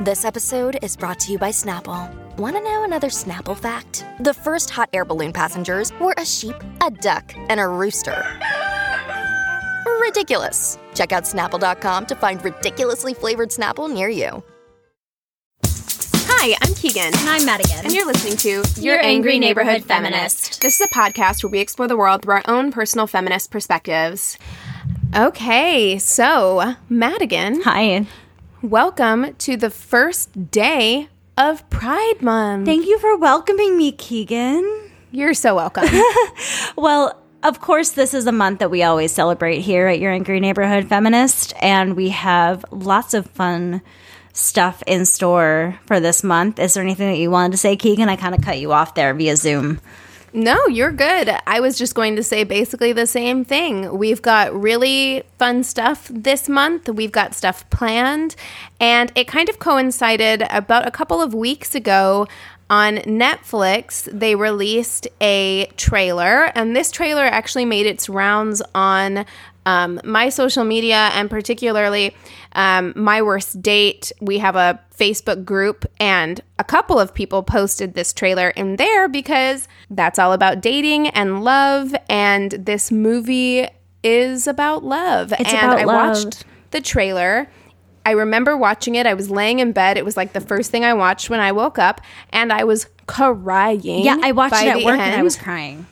This episode is brought to you by Snapple. Want to know another Snapple fact? The first hot air balloon passengers were a sheep, a duck, and a rooster. Ridiculous. Check out snapple.com to find ridiculously flavored Snapple near you. Hi, I'm Keegan. And I'm Madigan. And you're listening to Your Angry Neighborhood Feminist. This is a podcast where we explore the world through our own personal feminist perspectives. Okay, so Madigan, Hi. Welcome to the first day of Pride Month. Thank you for welcoming me, Keegan. You're so welcome. Well, of course, this is a month that we always celebrate here at Your Angry Neighborhood Feminist, and we have lots of fun stuff in store for this month. Is there anything that you wanted to say, Keegan? I kind of cut you off there via Zoom. No, you're good. I was just going to say basically the same thing. We've got really fun stuff this month. We've got stuff planned. And it kind of coincided about a couple of weeks ago on Netflix. They released a trailer, and this trailer actually made its rounds on um, my social media and particularly um, my worst date. We have a Facebook group, and a couple of people posted this trailer in there because that's all about dating and love. And this movie is about love. It's and about I love. watched the trailer. I remember watching it. I was laying in bed. It was like the first thing I watched when I woke up, and I was crying. Yeah, I watched it at work and I was crying.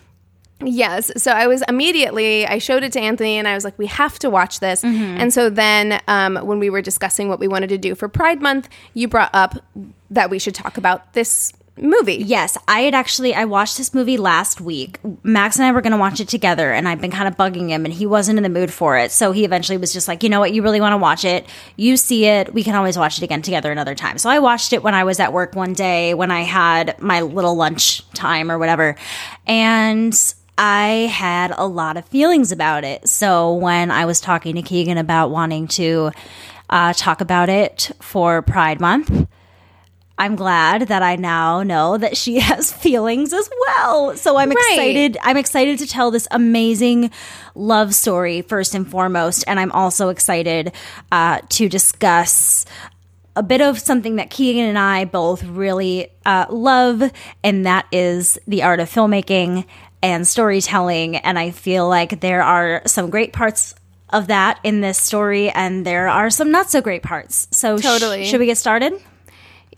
Yes. So I was immediately, I showed it to Anthony and I was like, we have to watch this. Mm-hmm. And so then um, when we were discussing what we wanted to do for Pride Month, you brought up that we should talk about this movie. Yes, I had actually I watched this movie last week. Max and I were going to watch it together and I've been kind of bugging him and he wasn't in the mood for it. So he eventually was just like, "You know what? You really want to watch it. You see it. We can always watch it again together another time." So I watched it when I was at work one day when I had my little lunch time or whatever. And I had a lot of feelings about it. So when I was talking to Keegan about wanting to uh, talk about it for Pride Month, I'm glad that I now know that she has feelings as well. So I'm Right. excited. I'm excited to tell this amazing love story first and foremost, and I'm also excited uh, to discuss a bit of something that Keegan and I both really uh, love, and that is the art of filmmaking and storytelling. And I feel like there are some great parts of that in this story, and there are some not so great parts. So, sh- Totally. should we get started?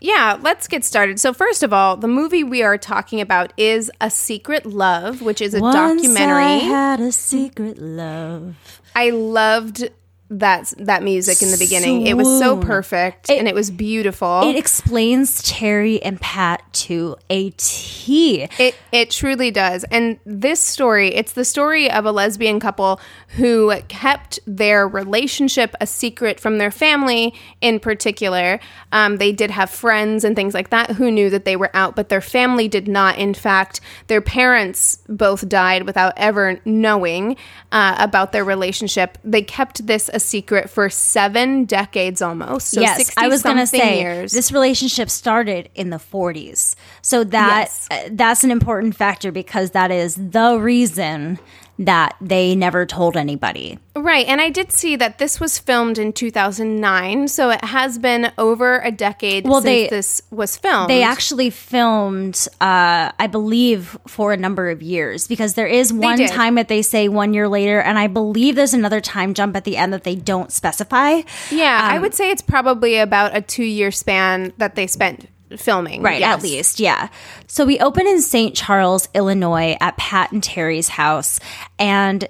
Yeah, let's get started. So first of all, the movie we are talking about is A Secret Love, which is a Once I documentary. had a secret love. I loved that that music in the beginning. It was so Swoon. perfect and it was beautiful. It explains Terry and Pat to a T. It it truly does. And this story, it's the story of a lesbian couple who kept their relationship a secret from their family in particular. Um, they did have friends and things like that who knew that they were out, but their family did not. In fact, their parents both died without ever knowing uh, about their relationship. They kept this a secret for seven decades almost. So yes, I was going to say years. this relationship started in the 40s. So that Yes. uh, that's an important factor because that is the reason that they never told anybody. Right. And I did see that this was filmed in 2009. So it has been over a decade Well, since they- this was filmed. They actually filmed, uh, I believe, for a number of years because there is one time that they say one year later, and I believe there's another time jump at the end that they don't specify. Yeah. um, I would say it's probably about a two year span that they spent filming. Right, Yes. at least, yeah. So we open in St. Charles, Illinois, at Pat and Terry's house, and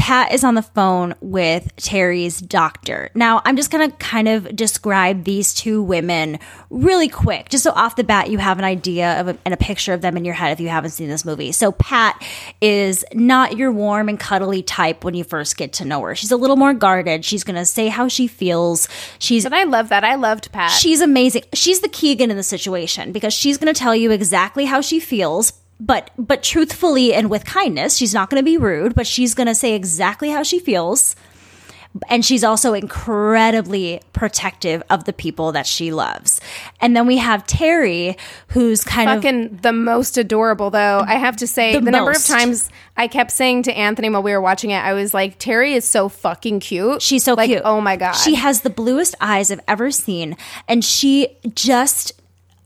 Pat is on the phone with Terry's doctor. Now, I'm just going to kind of describe these two women really quick, just so off the bat you have an idea of a, and a picture of them in your head if you haven't seen this movie. So, Pat is not your warm and cuddly type when you first get to know her. She's a little more guarded. She's going to say how she feels. She's And I love that. I loved Pat. She's amazing. She's the Keegan in the situation because she's going to tell you exactly how she feels, but but truthfully and with kindness. She's not going to be rude, but she's going to say exactly how she feels. And she's also incredibly protective of the people that she loves. And then we have Terry, who's kind of Fucking the most adorable, though. I have to say, The the, number of times I kept saying to Anthony while we were watching it, I was like, Terry is so fucking cute. She's so like, cute. Oh my god. She has the bluest eyes I've ever seen, and she just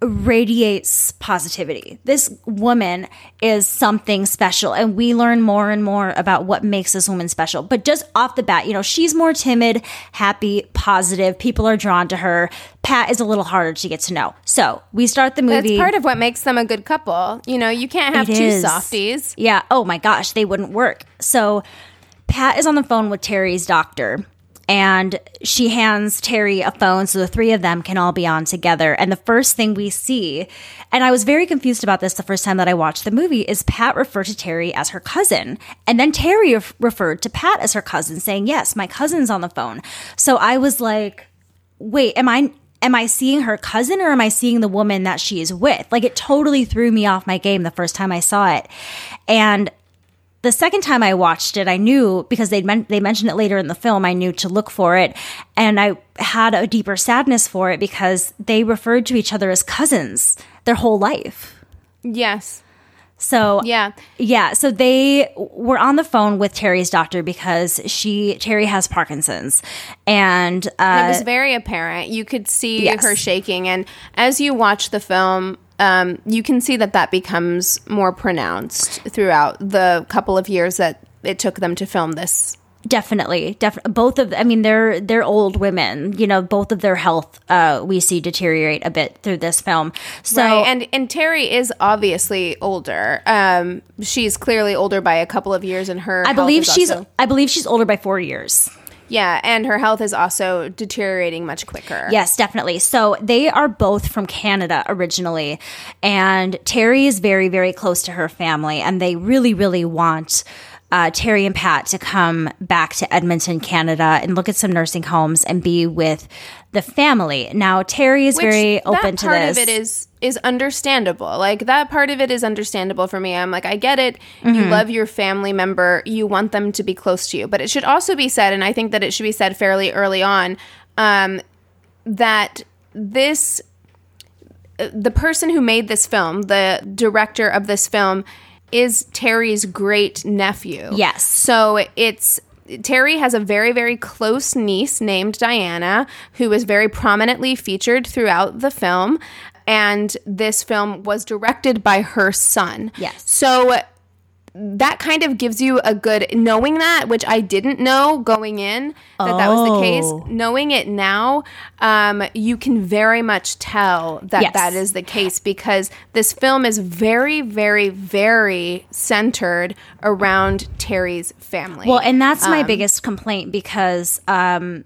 radiates positivity. This woman is something special, and we learn more and more about what makes this woman special. But just off the bat, you know, she's more timid, happy, positive. People are drawn to her. Pat is a little harder to get to know. So we start the That's movie. part of what makes them a good couple. You know, you can't have It two is. softies. Yeah. Oh my gosh, they wouldn't work. So Pat is on the phone with Terry's doctor. And she hands Terry a phone so the three of them can all be on together. And the first thing we see, and I was very confused about this the first time that I watched the movie, is Pat referred to Terry as her cousin. And then Terry ref- referred to Pat as her cousin, saying, Yes, my cousin's on the phone. So I was like, Wait, am I am I seeing her cousin or am I seeing the woman that she is with? Like it totally threw me off my game the first time I saw it. And the second time I watched it, I knew because they men- they mentioned it later in the film. I knew to look for it, and I had a deeper sadness for it because they referred to each other as cousins their whole life. Yes. So Yeah. yeah. So they were on the phone with Terry's doctor because she Terry has Parkinson's, and uh, it was very apparent. You could see Yes. her shaking, and as you watch the film, um, you can see that that becomes more pronounced throughout the couple of years that it took them to film this. Definitely, definitely. Both of, I mean, they're they're old women. You know, both of their health uh, we see deteriorate a bit through this film. So, right, and and Terry is obviously older. Um, she's clearly older by a couple of years, and her I believe she's also- I believe she's older by four years. Yeah, and her health is also deteriorating much quicker. Yes, definitely. So they are both from Canada originally, and Terry is very very close to her family, and they really really want. Uh, Terry and Pat to come back to Edmonton, Canada, and look at some nursing homes and be with the family. Now, Terry is Which very open to this. that part of it is is understandable. Like that part of it is understandable for me. I'm like, I get it. Mm-hmm. You love your family member. You want them to be close to you. But it should also be said, and I think that it should be said fairly early on, um, that this the person who made this film, the director of this film, is Terry's great nephew. Yes. So it's Terry has a very, very close niece named Diana, who is very prominently featured throughout the film. And this film was directed by her son. Yes. So that kind of gives you a good knowing that, which I didn't know going in that that was the Oh. case. Knowing it now, um, you can very much tell that Yes. that is the case because this film is very, very, very centered around Terry's family. Well, and that's Um, my biggest complaint because um,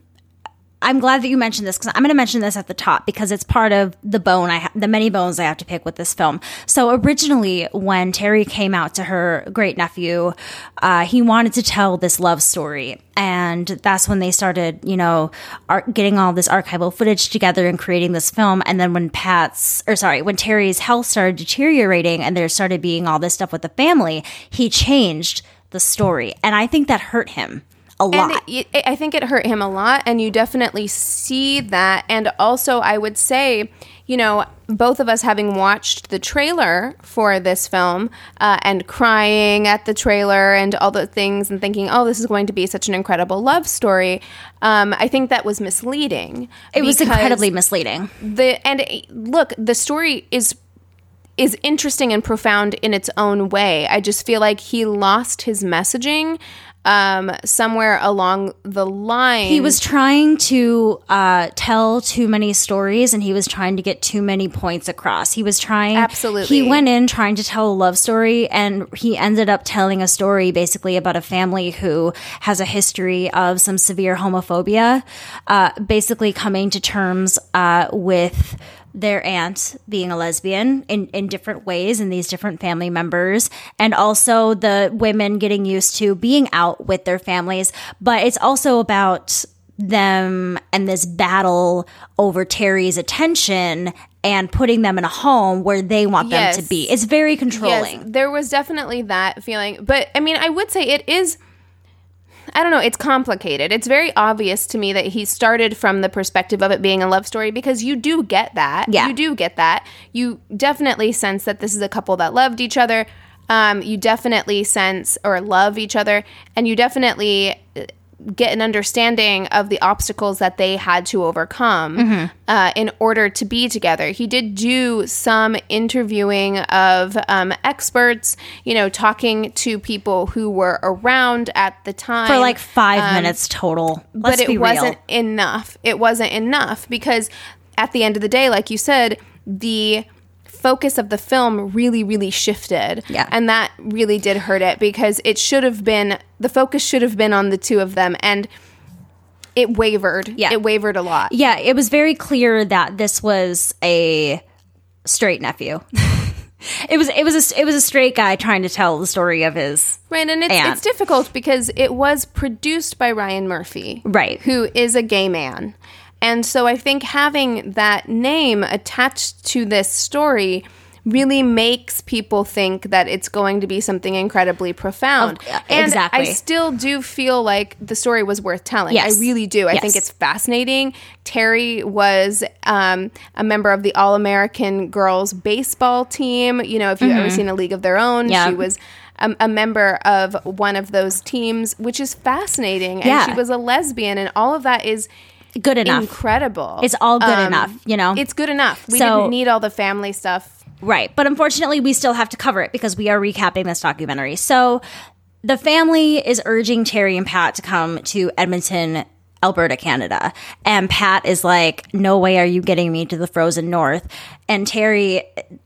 I'm glad that you mentioned this because I'm going to mention this at the top because it's part of the bone I ha- the many bones I have to pick with this film. So originally, when Terry came out to her great nephew, uh, he wanted to tell this love story, and that's when they started, you know, ar- getting all this archival footage together and creating this film. And then when Pat's or sorry, when Terry's health started deteriorating and there started being all this stuff with the family, he changed the story, and I think that hurt him. A And lot. it, it, I think it hurt him a lot, and you definitely see that. And also, I would say, you know, both of us having watched the trailer for this film uh, and crying at the trailer and all the things and thinking, oh, this is going to be such an incredible love story. Um, I think that was misleading. it was incredibly misleading. the and uh, look, the story is is interesting and profound in its own way. I just feel like he lost his messaging um, somewhere along the line. He was trying to uh, tell too many stories and he was trying to get too many points across. He was trying. Absolutely. He went in trying to tell a love story and he ended up telling a story basically about a family who has a history of some severe homophobia, uh, basically coming to terms uh, with their aunt being a lesbian in, in different ways and these different family members and also the women getting used to being out with their families but it's also about them and this battle over Terry's attention and putting them in a home where they want them to be. It's very controlling. Yes, there was definitely that feeling. But I mean, I would say it is. I don't know. It's complicated. It's very obvious to me that he started from the perspective of it being a love story because you do get that. Yeah. You do get that. You definitely sense that this is a couple that loved each other. Um, you definitely sense or love each other. And you definitely get an understanding of the obstacles that they had to overcome uh, in order to be together. He did do some interviewing of um, experts, you know, talking to people who were around at the time For like five minutes total. Let's but it real. wasn't enough. It wasn't enough because at the end of the day, like you said, the focus of the film really, really shifted. Yeah. And that really did hurt it because it should have been, the focus should have been on the two of them. And it wavered. Yeah. It wavered a lot. Yeah, it was very clear that this was a straight nephew. it was it was a, it was a straight guy trying to tell the story of his Right, and it's And- it's difficult because it was produced by Ryan Murphy, Right. Who is a gay man, and so I think having that name attached to this story really makes people think that it's going to be something incredibly profound. Of- yeah, and exactly. I still do feel like the story was worth telling. Yes. I really do. I Yes. think it's fascinating. Terry was um, a member of the All American Girls baseball team. You know, if you've ever seen A League of Their Own, Mm-hmm. Yeah. she was a, a member of one of those teams, which is fascinating. And Yeah. she was a lesbian, and all of that is good enough. incredible. It's all good Um, enough, you know? It's good enough. We So- didn't need all the family stuff. Right. But unfortunately, we still have to cover it because we are recapping this documentary. So the family is urging Terry and Pat to come to Edmonton, Alberta, Canada. And Pat is like, no way are you getting me to the frozen north. And Terry,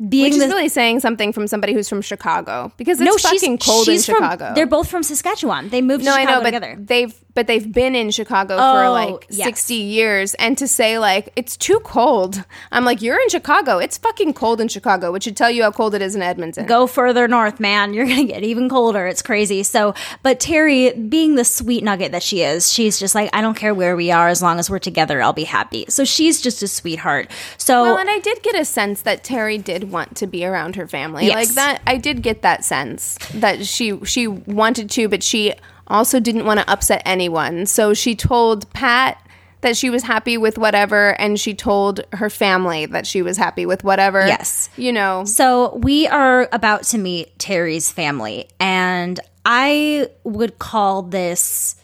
being Which is the, really saying something from somebody who's from Chicago because it's no, she's fucking cold she's in from, Chicago. They're both from Saskatchewan. They moved no, to I know, but together. they've but they've been in Chicago Oh, for like yes. sixty years, and to say like it's too cold, I'm like you're in Chicago. It's fucking cold in Chicago, which should tell you how cold it is in Edmonton. go further north, man. You're going to get even colder. It's crazy. So, but Terry, being the sweet nugget that she is, she's just like, I don't care where we are as long as we're together, I'll be happy. So she's just a sweetheart. So, Well, and I did get a sense that Terry did want to be around her family. Yes. Like that I did get that sense that she she wanted to, but she also didn't want to upset anyone. So she told Pat that she was happy with whatever and she told her family that she was happy with whatever. Yes. You know. so we are about to meet Terry's family, and I would call this.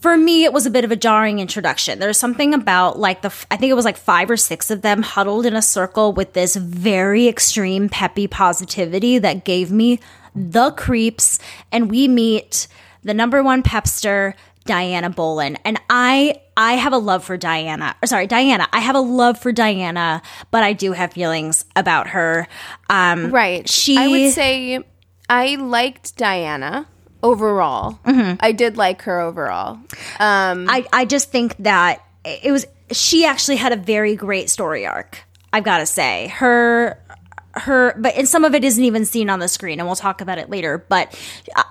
For me, it was a bit of a jarring introduction. There's something about like the, I think it was like five or six of them huddled in a circle with this very extreme peppy positivity that gave me the creeps. And we meet the number one pepster, Diana Bolan. And I I have a love for Diana. Or sorry, Diana. I have a love for Diana, but I do have feelings about her. Um Right. She I would say I liked Diana overall. I did like her overall. Um, I I just think that it was she actually had a very great story arc. I've got to say. Her her but and some of it isn't even seen on the screen and we'll talk about it later but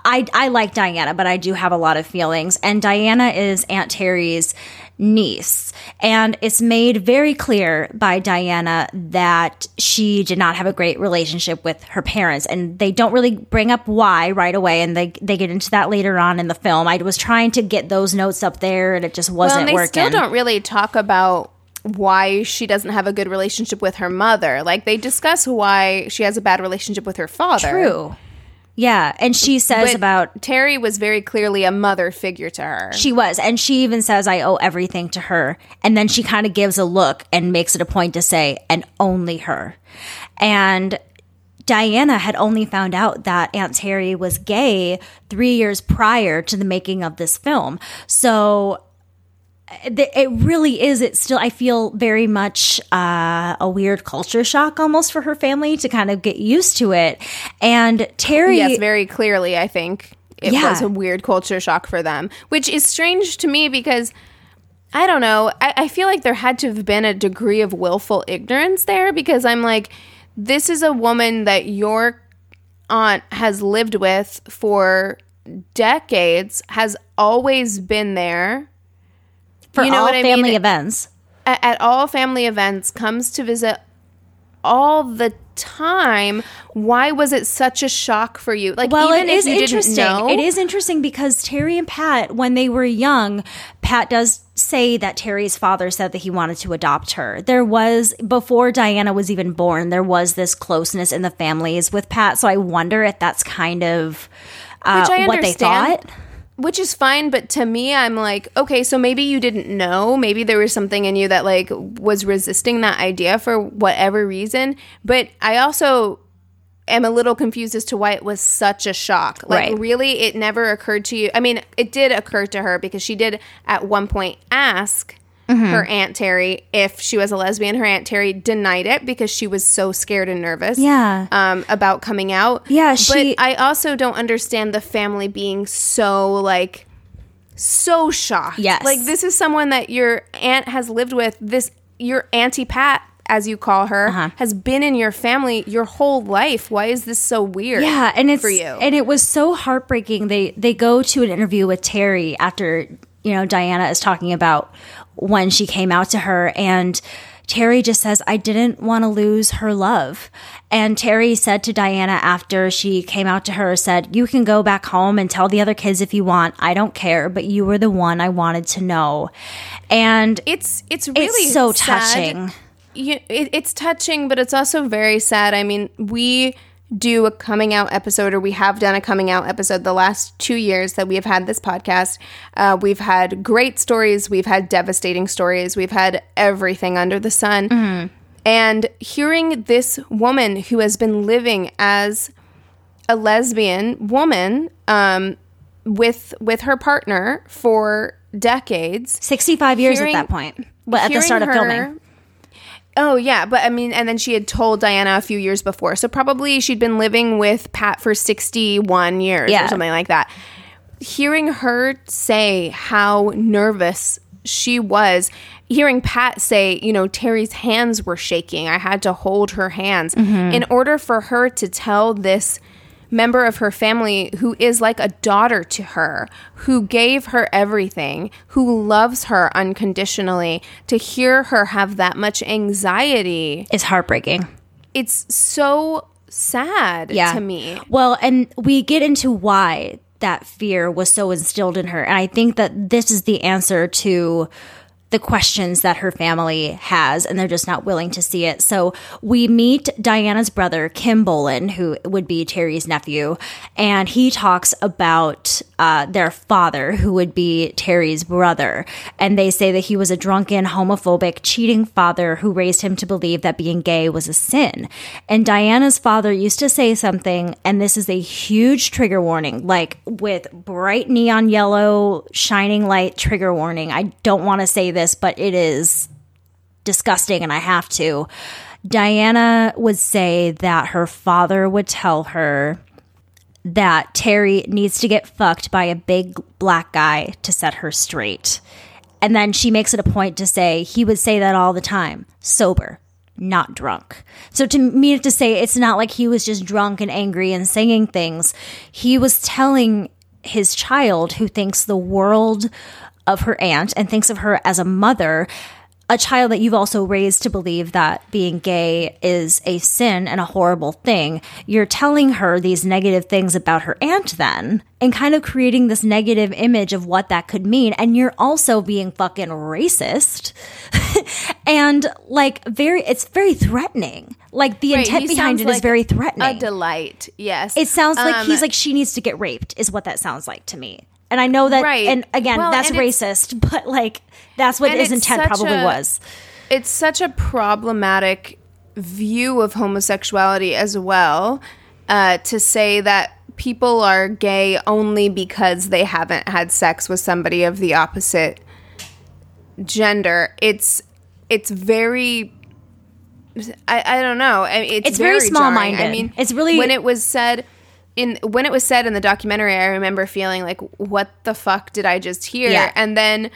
i i like diana but i do have a lot of feelings and diana is aunt terry's niece. And it's made very clear by Diana that she did not have a great relationship with her parents. And they don't really bring up why right away. And they, they get into that later on in the film. I was trying to get those notes up there and it just wasn't well, they working. still don't really talk about why she doesn't have a good relationship with her mother. Like they discuss why she has a bad relationship with her father. True. Yeah. And she says But about Terry was very clearly a mother figure to her. She was. And she even says, I owe everything to her. And then she kind of gives a look and makes it a point to say, and only her. And Diana had only found out that Aunt Terry was gay three years prior to the making of this film. So it really is it still i feel very much uh, a weird culture shock almost for her family to kind of get used to it and terry yes, very clearly, I think it Yeah. was a weird culture shock for them, which is strange to me because I don't know. I, I feel like there had to have been a degree of willful ignorance there because I'm like, this is a woman that your aunt has lived with for decades, has always been there for you know all what I family mean? events at, at all family events, comes to visit all the time. Why was it such a shock for you? Like, Well, even it if is interesting. know, It is interesting because Terry and Pat, when they were young, Pat does say that Terry's father said that he wanted to adopt her. There was before Diana was even born, there was this closeness in the families with Pat. So I wonder if that's kind of uh, Which I what they thought. Which is fine but to me i'm like okay so maybe you didn't know. Maybe there was something in you that like was resisting that idea for whatever reason. But i also am a little confused as to why it was such a shock. Like Right. really it never occurred to you. I mean it did occur to her because she did at one point ask Mm-hmm. her aunt terry if she was a lesbian her aunt terry denied it because she was so scared and nervous Yeah. um, about coming out Yeah, she- but i also don't understand the family being so like so shocked. Yes. Like this is someone that your aunt has lived with. This your auntie Pat, as you call her, Uh-huh. has been in your family your whole life. Why is this so weird? Yeah, and it's for you. and it was so heartbreaking. They they go to an interview with Terry after you know Diana is talking about when she came out to her and Terry just says I didn't want to lose her love. And Terry said to Diana after she came out to her said, "You can go back home and tell the other kids if you want. I don't care, but you were the one I wanted to know." And it's it's really it's so sad. touching. You, it, it's touching, but it's also very sad. I mean, we do a coming out episode, or we have done a coming out episode the last two years that we have had this podcast. Uh, we've had great stories, we've had devastating stories, we've had everything under the sun. And hearing this woman who has been living as a lesbian woman um, with with her partner for decades 65 years Hearing- at that point. But at the start of filming. Oh yeah, but I mean, and then she had told Diana a few years before, so probably she'd been living with Pat for sixty-one years Yeah. or something like that. Hearing her say how nervous she was, hearing Pat say, you know, Terry's hands were shaking. I had to hold her hands mm-hmm. in order for her to tell this member of her family who is like a daughter to her, who gave her everything, who loves her unconditionally, to hear her have that much anxiety, is heartbreaking. it's so sad to me. Well, and we get into why that fear was so instilled in her. And I think that this is the answer to the questions that her family has, and they're just not willing to see it. So we meet Diana's brother, Kim Bolan, who would be Terry's nephew, and he talks about uh, their father, who would be Terry's brother. And they say that he was a drunken, homophobic, cheating father who raised him to believe that being gay was a sin. And Diana's father used to say something, and this is a huge trigger warning, like with bright neon yellow, shining light trigger warning. I don't want to say but it is disgusting and I have to. Diana would say that her father would tell her that Terry needs to get fucked by a big black guy to set her straight. And then she makes it a point to say he would say that all the time, sober, not drunk. So to me to say it's not like he was just drunk and angry and saying things. He was telling his child who thinks the world of her aunt and thinks of her as a mother, a child that you've also raised to believe that being gay is a sin and a horrible thing, you're telling her these negative things about her aunt then and kind of creating this negative image of what that could mean. And you're also being fucking racist and like very, it's very threatening. Like the Right, intent behind it is like very threatening. A delight, yes. It sounds like Um, he's like she needs to get raped is what that sounds like to me. And I know that Right. and again Well, that's and racist, but like that's what his intent probably a- was. it's such a problematic view of homosexuality as well uh, to say that people are gay only because they haven't had sex with somebody of the opposite gender. It's it's very I, I don't know. It's, It's very jarring. small-minded. I mean, It's really- when it was said in when it was said in the documentary. I remember feeling like, "What the fuck did I just hear?" Yeah. And then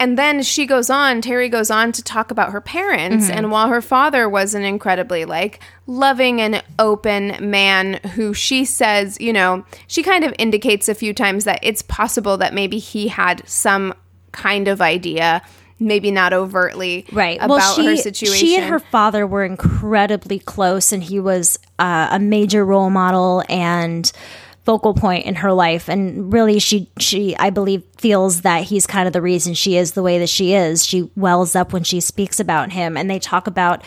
and then she goes on terry goes on to talk about her parents Mm-hmm. and while her father was an incredibly like loving and open man who she says you know she kind of indicates a few times that it's possible that maybe he had some kind of idea maybe not overtly Right. about well, she, her situation She and her father were incredibly close, and he was uh, a major role model and focal point in her life. And really, she she I believe feels that he's kind of the reason she is the way that she is. She wells up when she speaks about him, and they talk about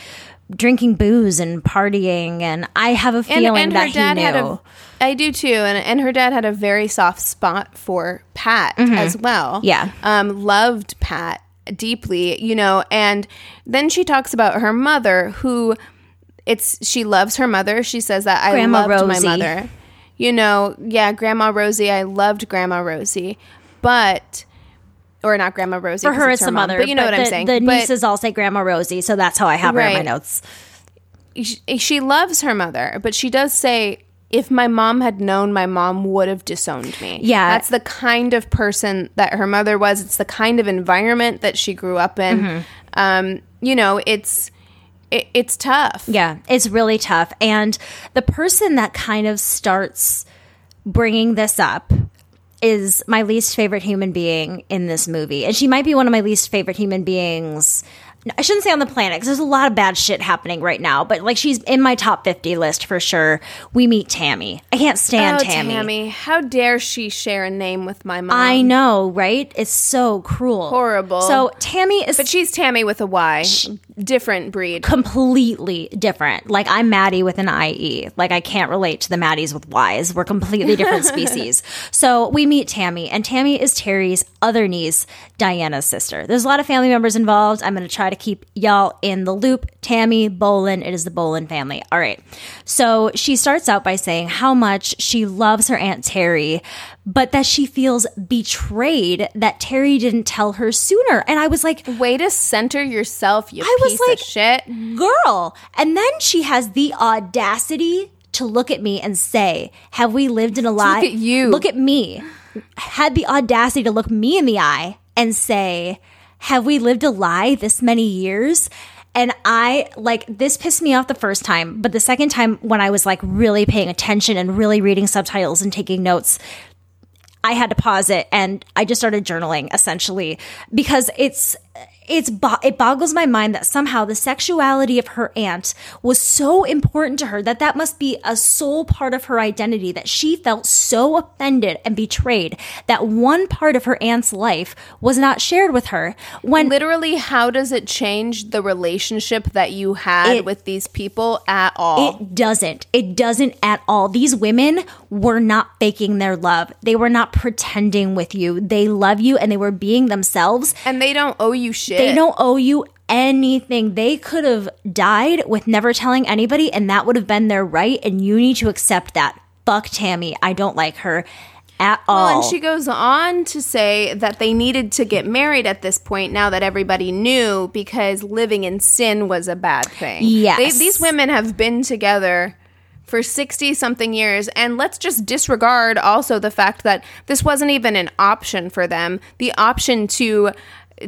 drinking booze and partying. And I have a feeling that he knew. had a I do too, and and her dad had a very soft spot for Pat as well. Mm-hmm. Yeah. um, loved Pat deeply, you know. And then she talks about her mother, who it's she loves her mother. She says that I Grandma loved my mother. You know, yeah, Grandma Rosie. I loved Grandma Rosie, but or not Grandma Rosie For her, it's it's the mom, mother. But you know what the, I'm saying. The But- nieces all say Grandma Rosie, so that's how I have her in my notes. she, she loves her mother, but she does say, if my mom had known, my mom would have disowned me. Yeah. That's the kind of person that her mother was. It's the kind of environment that she grew up in. Mm-hmm. Um, you know, it's it, it's tough. Yeah, it's really tough. And the person that kind of starts bringing this up is my least favorite human being in this movie. And she might be one of my least favorite human beings. I shouldn't say on the planet because there's a lot of bad shit happening right now, but like she's in my top 50 list for sure. We meet Tammy. I can't stand Oh, Tammy. Tammy. How dare she share a name with my mom? I know, right? It's so cruel. Horrible. So Tammy is But she's Tammy with a Y. Different breed. completely different. Like I'm Maddie with an IE. Like I can't relate to the Maddies with Ys. We're completely different species. So we meet Tammy, and Tammy is Terry's other niece, Diana's sister. There's a lot of family members involved. I'm going to try to keep y'all in the loop. Tammy Bolan, it is the Bolan family. All right. So she starts out by saying how much she loves her Aunt Terry, but that she feels betrayed that Terry didn't tell her sooner. And I was like, Way to center yourself, you I was piece like- of shit. girl. And then she has the audacity to look at me and say, Have we lived in a lie? Look at you. Look at me. Had the audacity to look me in the eye and say, Have we lived a lie this many years? And I like this pissed me off the first time, but the second time when I was like really paying attention and really reading subtitles and taking notes, I had to pause it and I just started journaling essentially because it's it's bo- it boggles my mind that somehow the sexuality of her aunt was so important to her that that must be a sole part of her identity that she felt so offended and betrayed that one part of her aunt's life was not shared with her when literally how does it change the relationship that you had It- with these people at all It doesn't. It doesn't at all. These women were not faking their love. They were not pretending with you. They love you and they were being themselves. and they don't owe you shit They don't owe you anything. They could have died with never telling anybody, and that would have been their right. And you need to accept that. Fuck Tammy. I don't like her at all. well, and she goes on to say that they needed to get married at this point now that everybody knew because living in sin was a bad thing. Yes. They, these women have been together for 60 something years and let's just disregard also the fact that this wasn't even an option for them. The option to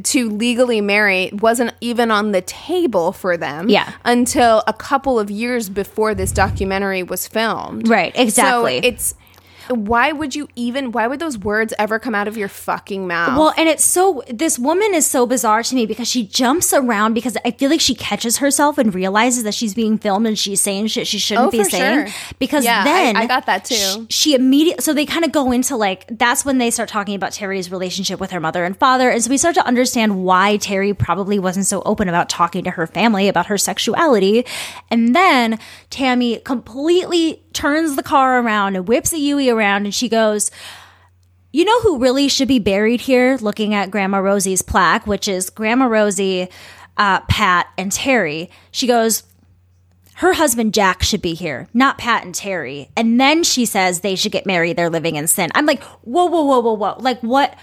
to legally marry wasn't even on the table for them Yeah. until a couple of years before this documentary was filmed. Right, exactly. So it's why would you even why would those words ever come out of your fucking mouth? Well, and it's so this woman is so bizarre to me because she jumps around because I feel like she catches herself and realizes that she's being filmed and she's saying shit she shouldn't Oh, be saying. sure. Because Yeah, I- then I got that too. She, she immediately so they kind of go into like that's when they start talking about Terry's relationship with her mother and father, and so we start to understand why Terry probably wasn't so open about talking to her family about her sexuality. And then Tammy completely turns the car around and whips a Yui around, and she goes. You know who really should be buried here? Looking at Grandma Rosie's plaque, which is Grandma Rosie, uh, Pat, and Terry. She goes, her husband Jack should be here, not Pat and Terry. And then she says they should get married. They're living in sin. I'm like, whoa, whoa, whoa, whoa, whoa. Like, what?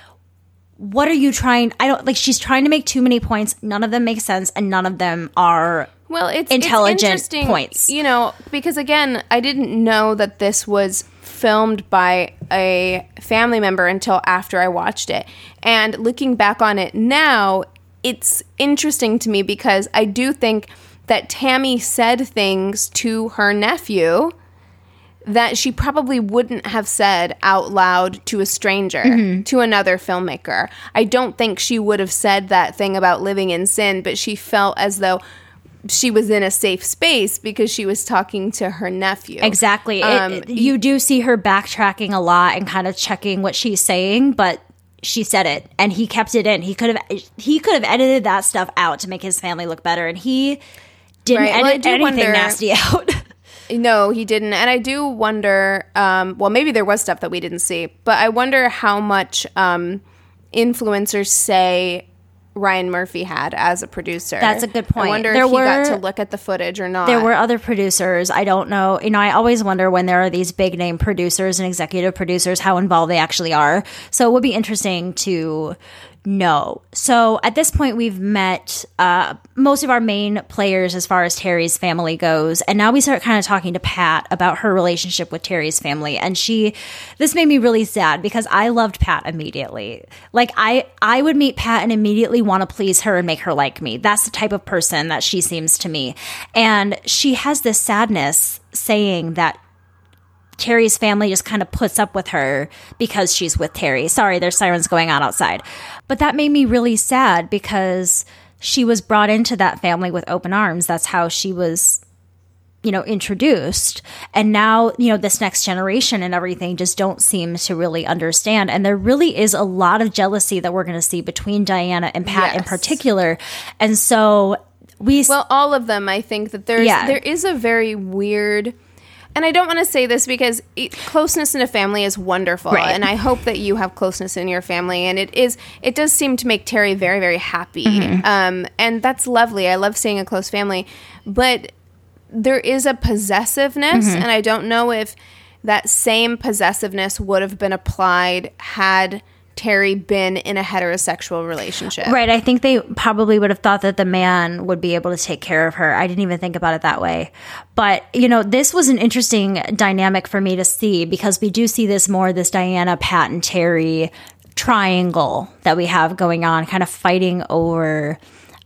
What are you trying? I don't like. She's trying to make too many points. None of them make sense, and none of them are well, it's intelligent it's interesting, points. You know, because again, I didn't know that this was filmed by a family member until after I watched it. And looking back on it now, it's interesting to me because I do think that Tammy said things to her nephew that she probably wouldn't have said out loud to a stranger, Mm-hmm. to another filmmaker. I don't think she would have said that thing about living in sin, but she felt as though she was in a safe space because she was talking to her nephew. exactly. It- Um, it- you do see her backtracking a lot and kind of checking what she's saying, but she said it, and he kept it in. He could have he could have edited that stuff out to make his family look better, and he didn't Right. Well, edit do anything wonder- nasty out. No, he didn't. And I do wonder, um, well, maybe there was stuff that we didn't see, but I wonder how much um, influencers say Ryan Murphy had as a producer. That's a good point. I wonder There if he got to look at the footage or not. There were other producers. I don't know. You know, I always wonder when there are these big name producers and executive producers how involved they actually are. So it would be interesting to know. So at this point, we've met uh, most of our main players as far as Terry's family goes, and now we start kind of talking to Pat about her relationship with Terry's family. And she, this made me really sad because I loved Pat immediately. Like I, I would meet Pat and immediately want to please her and make her like me. That's the type of person that she seems to me. And she has this sadness saying that Terry's family just kind of puts up with her because she's with Terry. Sorry, there's sirens going on outside. But that made me really sad because she was brought into that family with open arms. That's how she was, you know, introduced. And now, you know, this next generation and everything just don't seem to really understand. And there really is a lot of jealousy that we're going to see between Diana and Pat in particular. And so we Well, all of them. I think that there's Yeah. there is a very weird, and I don't want to say this because it, closeness in a family is wonderful, Right. and I hope that you have closeness in your family, and it is it does seem to make Terry very very happy, Mm-hmm. um, and that's lovely. I love seeing a close family, but there is a possessiveness, Mm-hmm. and I don't know if that same possessiveness would have been applied had. Terry been in a heterosexual relationship. Right. I think they probably would have thought that the man would be able to take care of her. I didn't even think about it that way. But, you know, this was an interesting dynamic for me to see because we do see this more this Diana, Pat, and Terry triangle that we have going on, kind of fighting over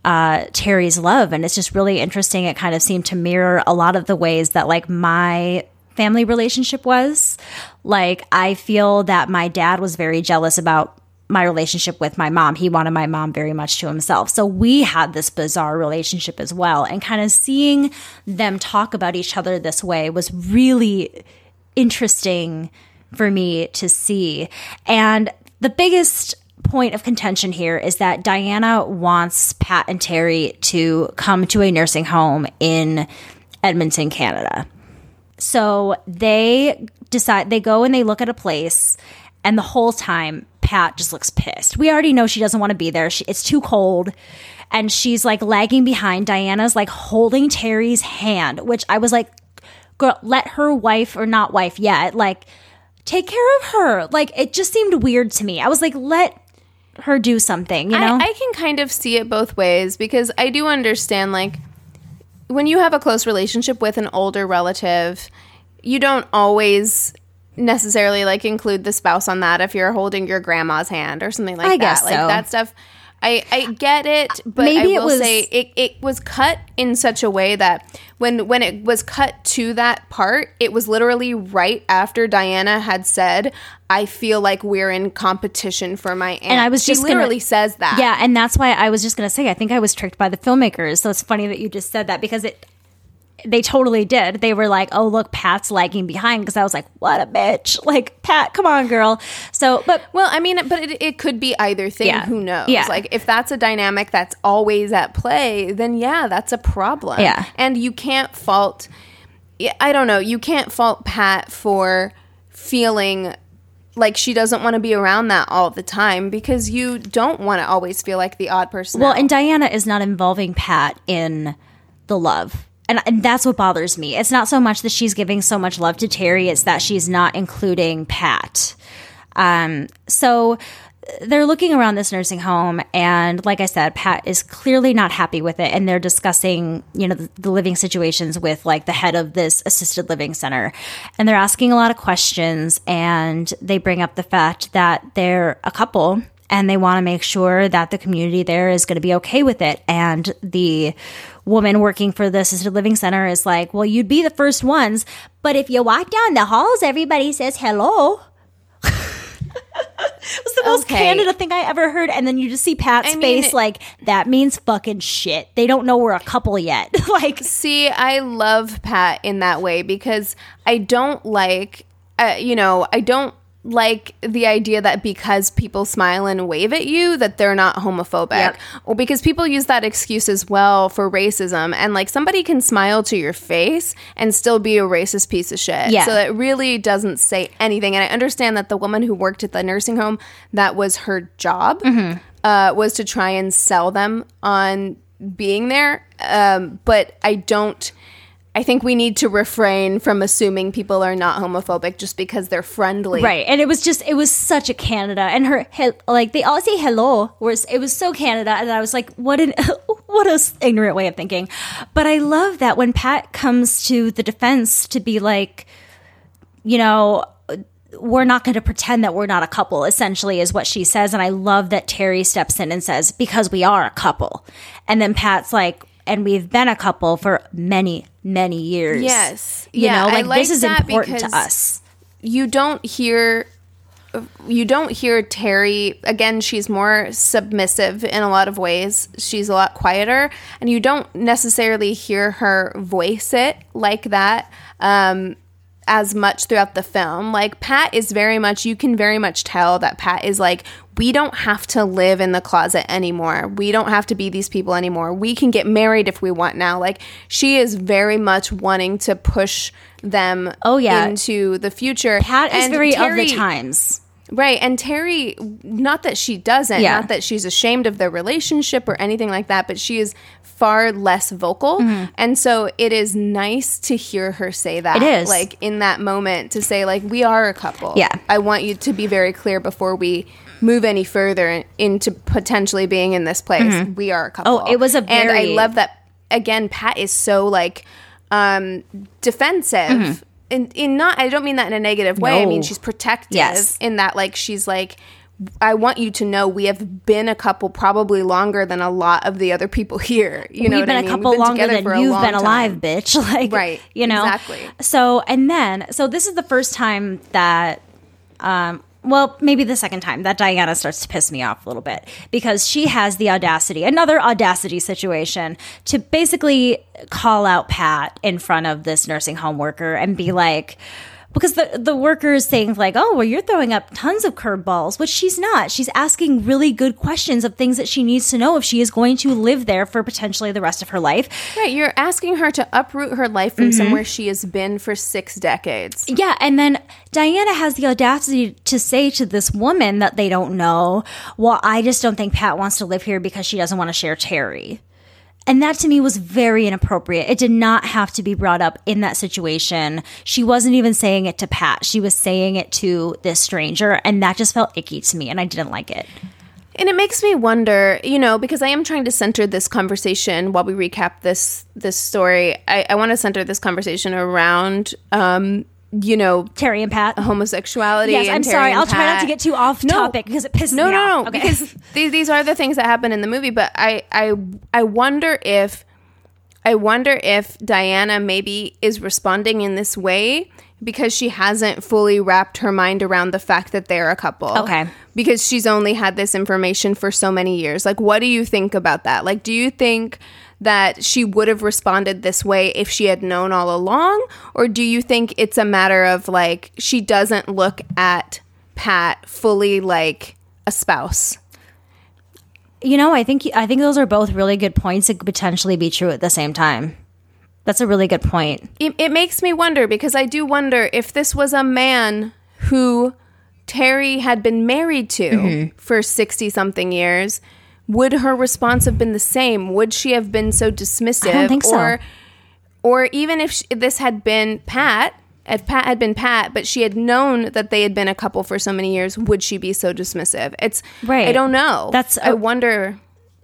uh, Terry's love. And it's just really interesting. It kind of seemed to mirror a lot of the ways that, like, my family relationship was. Like, I feel that my dad was very jealous about my relationship with my mom. He wanted my mom very much to himself. So we had this bizarre relationship as well. And kind of seeing them talk about each other this way was really interesting for me to see. And the biggest point of contention here is that Diana wants Pat and Terry to come to a nursing home in Edmonton, Canada. So they decide, they go and they look at a place, and the whole time, Pat just looks pissed. We already know she doesn't want to be there. She, it's too cold. And she's like lagging behind. Diana's like holding Terry's hand, which I was like, girl, let her wife or not wife yet, like, take care of her. Like, it just seemed weird to me. I was like, let her do something, you know? I, I can kind of see it both ways because I do understand, like, when you have a close relationship with an older relative, you don't always necessarily like include the spouse on that if you're holding your grandma's hand or something like I that. guess like that stuff. I, I get it, but Maybe I it will was- say it, it was cut in such a way that when when it was cut to that part, it was literally right after Diana had said, "I feel like we're in competition for my aunt." And I was she just gonna- literally says that. Yeah, and that's why I was just going to say I think I was tricked by the filmmakers. So it's funny that you just said that because it they totally did. They were like, "Oh, look, Pat's lagging behind" because I was like, "What a bitch." Like, Pat, come on, girl. So, but Well, I mean, but it, it could be either thing. Yeah. Who knows? Yeah. Like, if that's a dynamic that's always at play, then yeah, that's a problem. Yeah. And you can't fault, I don't know, you can't fault Pat for feeling like she doesn't want to be around that all the time because you don't want to always feel like the odd person. Well, out. and Diana is not involving Pat in the love. And, and that's what bothers me. It's not so much that she's giving so much love to Terry, it's that she's not including Pat. Um, so they're looking around this nursing home, and like I said, Pat is clearly not happy with it. And they're discussing, you know, the, the living situations with like the head of this assisted living center. And they're asking a lot of questions, and they bring up the fact that they're a couple and they want to make sure that the community there is going to be okay with it. And the woman working for the assisted living center is like, well, you'd be the first ones, but if you walk down the halls, everybody says hello. it was the most Okay. candid thing I ever heard. And then you just see Pat's I mean- face like, that means fucking shit. They don't know we're a couple yet. like, See, I love Pat in that way because I don't like, uh, you know, I don't like the idea that because people smile and wave at you that they're not homophobic Yep. or because people use that excuse as well for racism and like somebody can smile to your face and still be a racist piece of shit Yeah. so it really doesn't say anything and i understand that the woman who worked at the nursing home that was her job Mm-hmm. uh, was to try and sell them on being there um, but i don't I think we need to refrain from assuming people are not homophobic just because they're friendly. Right. And it was just, it was such a Canada. And her, he, like, they all say hello. It was so Canada. And I was like, what an, what a ignorant way of thinking. But I love that when Pat comes to the defense to be like, you know, we're not going to pretend that we're not a couple, essentially, is what she says. And I love that Terry steps in and says, because we are a couple. And then Pat's like, and we've been a couple for many, many years. Yes. You Yeah, know, I like, like this is that important to us. You don't hear you don't hear Terry again she's more submissive in a lot of ways. She's a lot quieter and you don't necessarily hear her voice it like that. Um as much throughout the film. Like Pat is very much you can very much tell that Pat is like we don't have to live in the closet anymore. We don't have to be these people anymore. We can get married if we want now. Like she is very much wanting to push them Oh, yeah. into the future. Pat is And very of Terry- the times. Right. And Terry, not that she doesn't, Yeah. not that she's ashamed of their relationship or anything like that, but she is far less vocal. Mm-hmm. And so it is nice to hear her say that. It is. Like in that moment to say, like, we are a couple. Yeah. I want you to be very clear before we move any further into potentially being in this place. We are a couple. Oh, it was a very- And I love that, again, Pat is so like um defensive. In, in not I don't mean that in a negative way. I Mm-hmm. Mean she's protective Yes. in that like she's like I want you to know we have been a couple probably longer than a lot of the other people here. You know We've what been I a mean? couple been longer than you've been alive, time. bitch. Like, Right. You know, Exactly. So, and then, so this is the first time that, um, well, maybe the second time. That Diana starts to piss me off a little bit because she has the audacity, another audacity situation, to basically call out Pat in front of this nursing home worker and be like, because the the worker is saying like, oh, well, you're throwing up tons of curveballs, which she's not. She's asking really good questions of things that she needs to know if she is going to live there for potentially the rest of her life. Right, you're asking her to uproot her life Mm-hmm. from somewhere she has been for six decades. Yeah, and then Diana has the audacity to say to this woman that they don't know, "Well, I just don't think Pat wants to live here because she doesn't want to share Terry." And that to me was very inappropriate. It did not have to be brought up in that situation. She wasn't even saying it to Pat. She was saying it to this stranger, and that just felt icky to me, and I didn't like it. And it makes me wonder, you know, because I am trying to center this conversation while we recap this this story. I, I want to center this conversation around, um, you know, Terry and Pat. homosexuality. yes, I'm Terry sorry. I'll try not to get too off No. topic because it pisses no, me no, off. no, Okay. because these, these are the things that happen in the movie. But I, I, I wonder if I wonder if Diana maybe is responding in this way because she hasn't fully wrapped her mind around the fact that they're a couple. Okay. Because she's only had this information for so many years. Like, what do you think about that? Like, do you think that she would have responded this way if she had known all along? Or do you think it's a matter of like she doesn't look at Pat fully like a spouse? You know, I think I think those are both really good points that could potentially be true at the same time. That's a really good point. it, it makes me wonder because I do wonder if this was a man who Terry had been married to Mm-hmm. for 60 something years, would her response have been the same? Would she have been so dismissive? I don't think so. Or, or even if sh this had been Pat, if Pat had been Pat, but she had known that they had been a couple for so many years, would she be so dismissive? It's Right. I don't know. That's I a- wonder.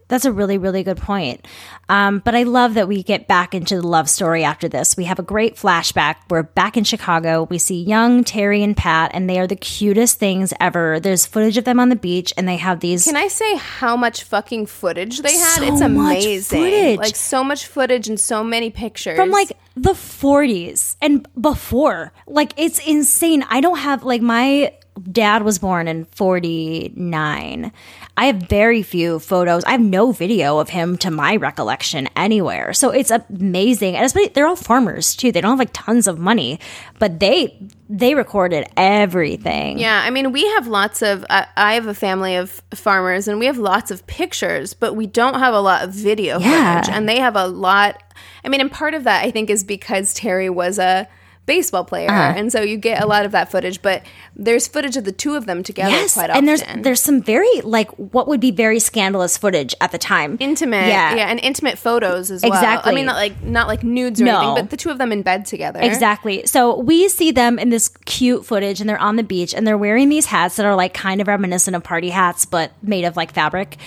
That's a really, really good point. Um, but I love that we get back into the love story after this. We have a great flashback. We're back in Chicago. We see young Terry and Pat, and they are the cutest things ever. There's footage of them on the beach, and they have these. Can I say how much fucking footage they had? So it's amazing. footage. Like so much footage and so many pictures. from like the 40s and before. Like it's insane. I don't have like my dad was born in 49. I have very few photos. I have no video of him to my recollection anywhere. So it's amazing. And especially they're all farmers too. They don't have like tons of money, but they they recorded everything. Yeah, I mean, we have lots of. Uh, I have a family of farmers, and we have lots of pictures, but we don't have a lot of video Yeah. footage. And they have a lot. I mean, and part of that I think is because Terry was a baseball player, Uh-huh. and so you get a lot of that footage. But there's footage of the two of them together Yes, quite often. and there's there's some very like what would be very scandalous footage at the time. intimate, Yeah. yeah, and intimate photos as well. Exactly. I mean, not like not like nudes or No. anything, but the two of them in bed together. Exactly. So we see them in this cute footage and they're on the beach and they're wearing these hats that are like kind of reminiscent of party hats, but made of like fabric.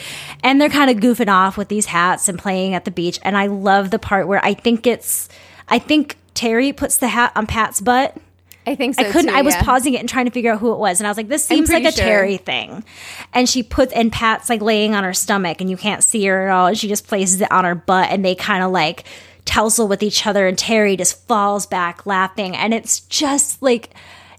And they're kind of goofing off with these hats and playing at the beach. And I love the part where I think it's, I think Terry puts the hat on Pat's butt. I think so. I couldn't. too, I was yeah. pausing it and trying to figure out who it was, and I was like, "This seems like a sure. Terry thing." And she puts and Pat's like laying on her stomach, and you can't see her at all. And she just places it on her butt, and they kind of like tussle with each other. And Terry just falls back laughing, and it's just like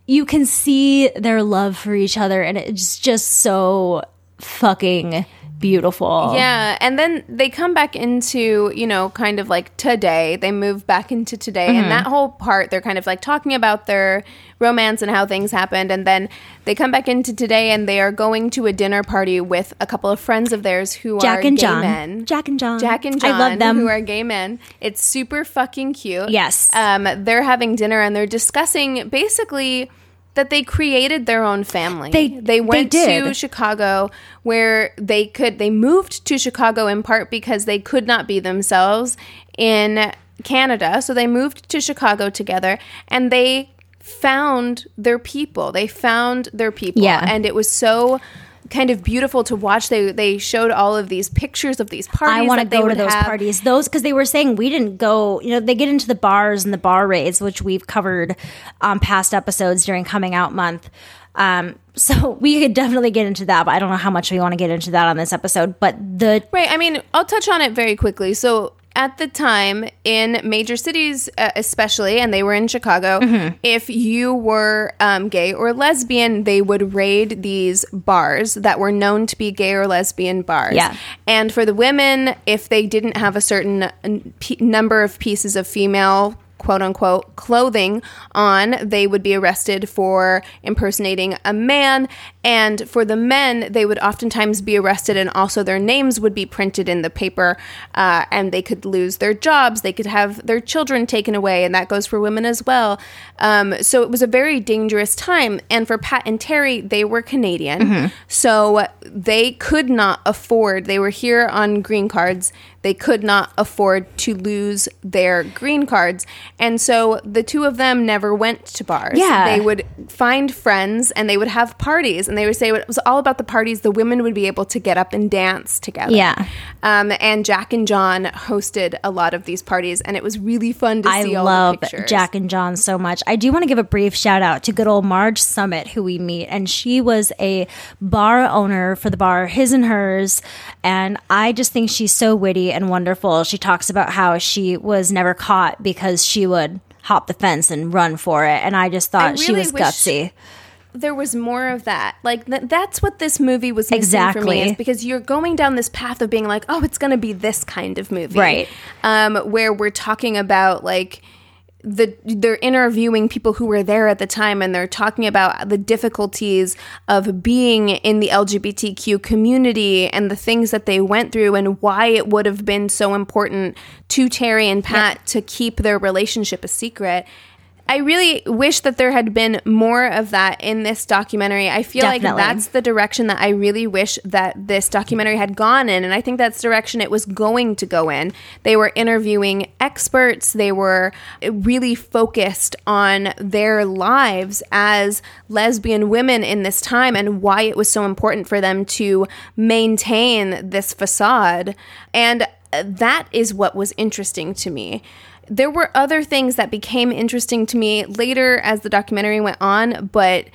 you can see their love for each other, and it's just so fucking beautiful. Yeah, and then they come back into, you know, kind of like today. They move back into today. Mm-hmm. And that whole part, they're kind of like talking about their romance and how things happened. And then they come back into today and they are going to a dinner party with a couple of friends of theirs who are Jack and gay John. men. Jack and John. Jack and John, I love them. who are gay men. It's super fucking cute. Yes. Um, they're having dinner and they're discussing basically that they created their own family. They- they they went did. to Chicago where they could they moved to Chicago in part because they could not be themselves in Canada. So they moved to Chicago together and they found their people. They found their people. Yeah. And it was so kind of beautiful to watch. They they showed all of these pictures of these parties. I want to go to those have. parties. Those because they were saying we didn't go. You know, they get into the bars and the bar raids, which we've covered on past episodes during coming out month. Um, so we could definitely get into that, but I don't know how much we want to get into that on this episode. But the Right. I mean, I'll touch on it very quickly. So, at the time, in major cities, uh, especially, and they were in Chicago, Mm-hmm. if you were um, gay or lesbian, they would raid these bars that were known to be gay or lesbian bars. Yeah. And for the women, if they didn't have a certain uh, p- number of pieces of female quote unquote clothing on, they would be arrested for impersonating a man. And for the men, they would oftentimes be arrested, and also their names would be printed in the paper, uh, and they could lose their jobs. They could have their children taken away, and that goes for women as well. Um, so it was a very dangerous time. And for Pat and Terry, they were Canadian, so they could not afford. They were here on green cards. They could not afford to lose their green cards. And so the two of them never went to bars. Yeah. They would find friends and they would have parties. And they would say it was all about the parties. The women would be able to get up and dance together. Yeah. Um, and Jack and John hosted a lot of these parties. And it was really fun to I see all love the pictures. Jack and John so much. I do want to give a brief shout out to good old Marge Summit, who we meet, and she was a bar owner for the bar His and Hers, and I just think she's so witty and wonderful. She talks about how she was never caught because she would hop the fence and run for it. And I just thought she really was gutsy. there was more of that. Like th- that's what this movie was missing for me Exactly. is because you're going down this path of being like, oh, it's going to be this kind of movie, Right. Um, where we're talking about like the they're interviewing people who were there at the time and they're talking about the difficulties of being in the LGBTQ community and the things that they went through and why it would have been so important to Terry and Pat to keep their relationship a secret. I really wish that there had been more of that in this documentary. I feel like that's the direction that I really wish that this documentary had gone in. And I think that's the direction it was going to go in. They were interviewing experts, they were really focused on their lives as lesbian women in this time and why it was so important for them to maintain this facade. And that is what was interesting to me there were other things that became interesting to me later as the documentary went on, but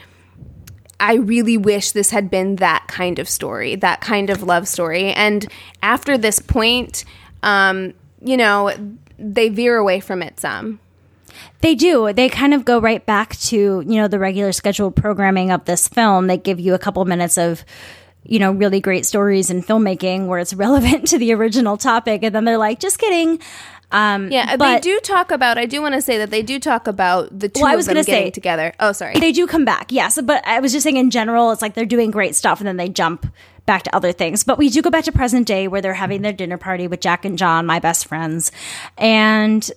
I really wish this had been that kind of story, that kind of love story. And after this point, um, you know, they veer away from it some. They do. They kind of go right back to, you know, the regular scheduled programming of this film. They give you a couple minutes of, you know, really great stories and filmmaking where it's relevant to the original topic. And then they're like, just kidding. Um, Yeah, but they do talk about. I do want to say that they do talk about the two Well, I of was them gonna getting say- together. Oh, sorry. They do come back, yes. But I was just saying in general, it's like they're doing great stuff and then they jump back to other things. But we do go back to present day where they're having their dinner party with Jack and John, my best friends. And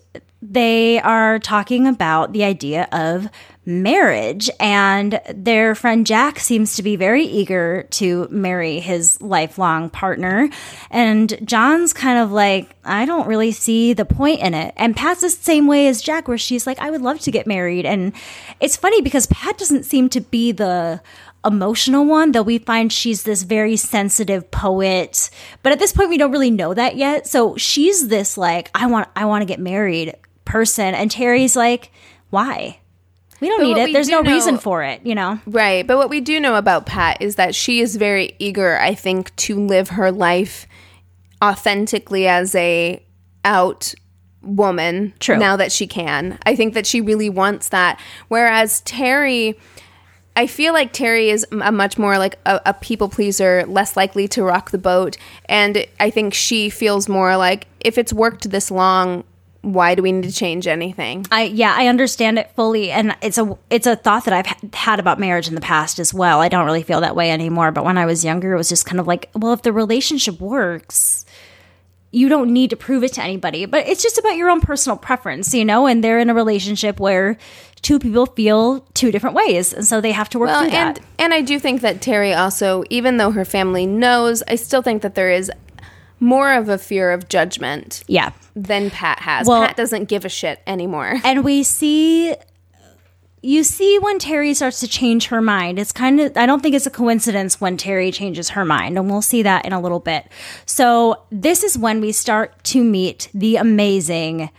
they are talking about the idea of marriage. And their friend Jack seems to be very eager to marry his lifelong partner. And John's kind of like, I don't really see the point in it. And Pat's the same way as Jack, where she's like, I would love to get married. And it's funny because Pat doesn't seem to be the emotional one, though we find she's this very sensitive poet. But at this point we don't really know that yet. So she's this like, I want I want to get married person. And Terry's like, why? We don't But need it. There's no know- reason for it, you know? Right. But what we do know about Pat is that she is very eager, I think, to live her life authentically as a out woman True. now that she can. I think that she really wants that. Whereas Terry I feel like Terry is a much more like a, a people pleaser, less likely to rock the boat, and I think she feels more like if it's worked this long, why do we need to change anything? I yeah, I understand it fully, and it's a it's a thought that I've had about marriage in the past as well. I don't really feel that way anymore, but when I was younger, it was just kind of like, well, if the relationship works, you don't need to prove it to anybody. But it's just about your own personal preference, you know. And they're in a relationship where two people feel two different ways, and so they have to work Well, through and that. and I do think that Terry also, even though her family knows, I still think that there is more of a fear of judgment Yeah, than Pat has. Well- Pat doesn't give a shit anymore. and we see you see when Terry starts to change her mind. It's kind of I don't think it's a coincidence when Terry changes her mind, and we'll see that in a little bit. So this is when we start to meet the amazing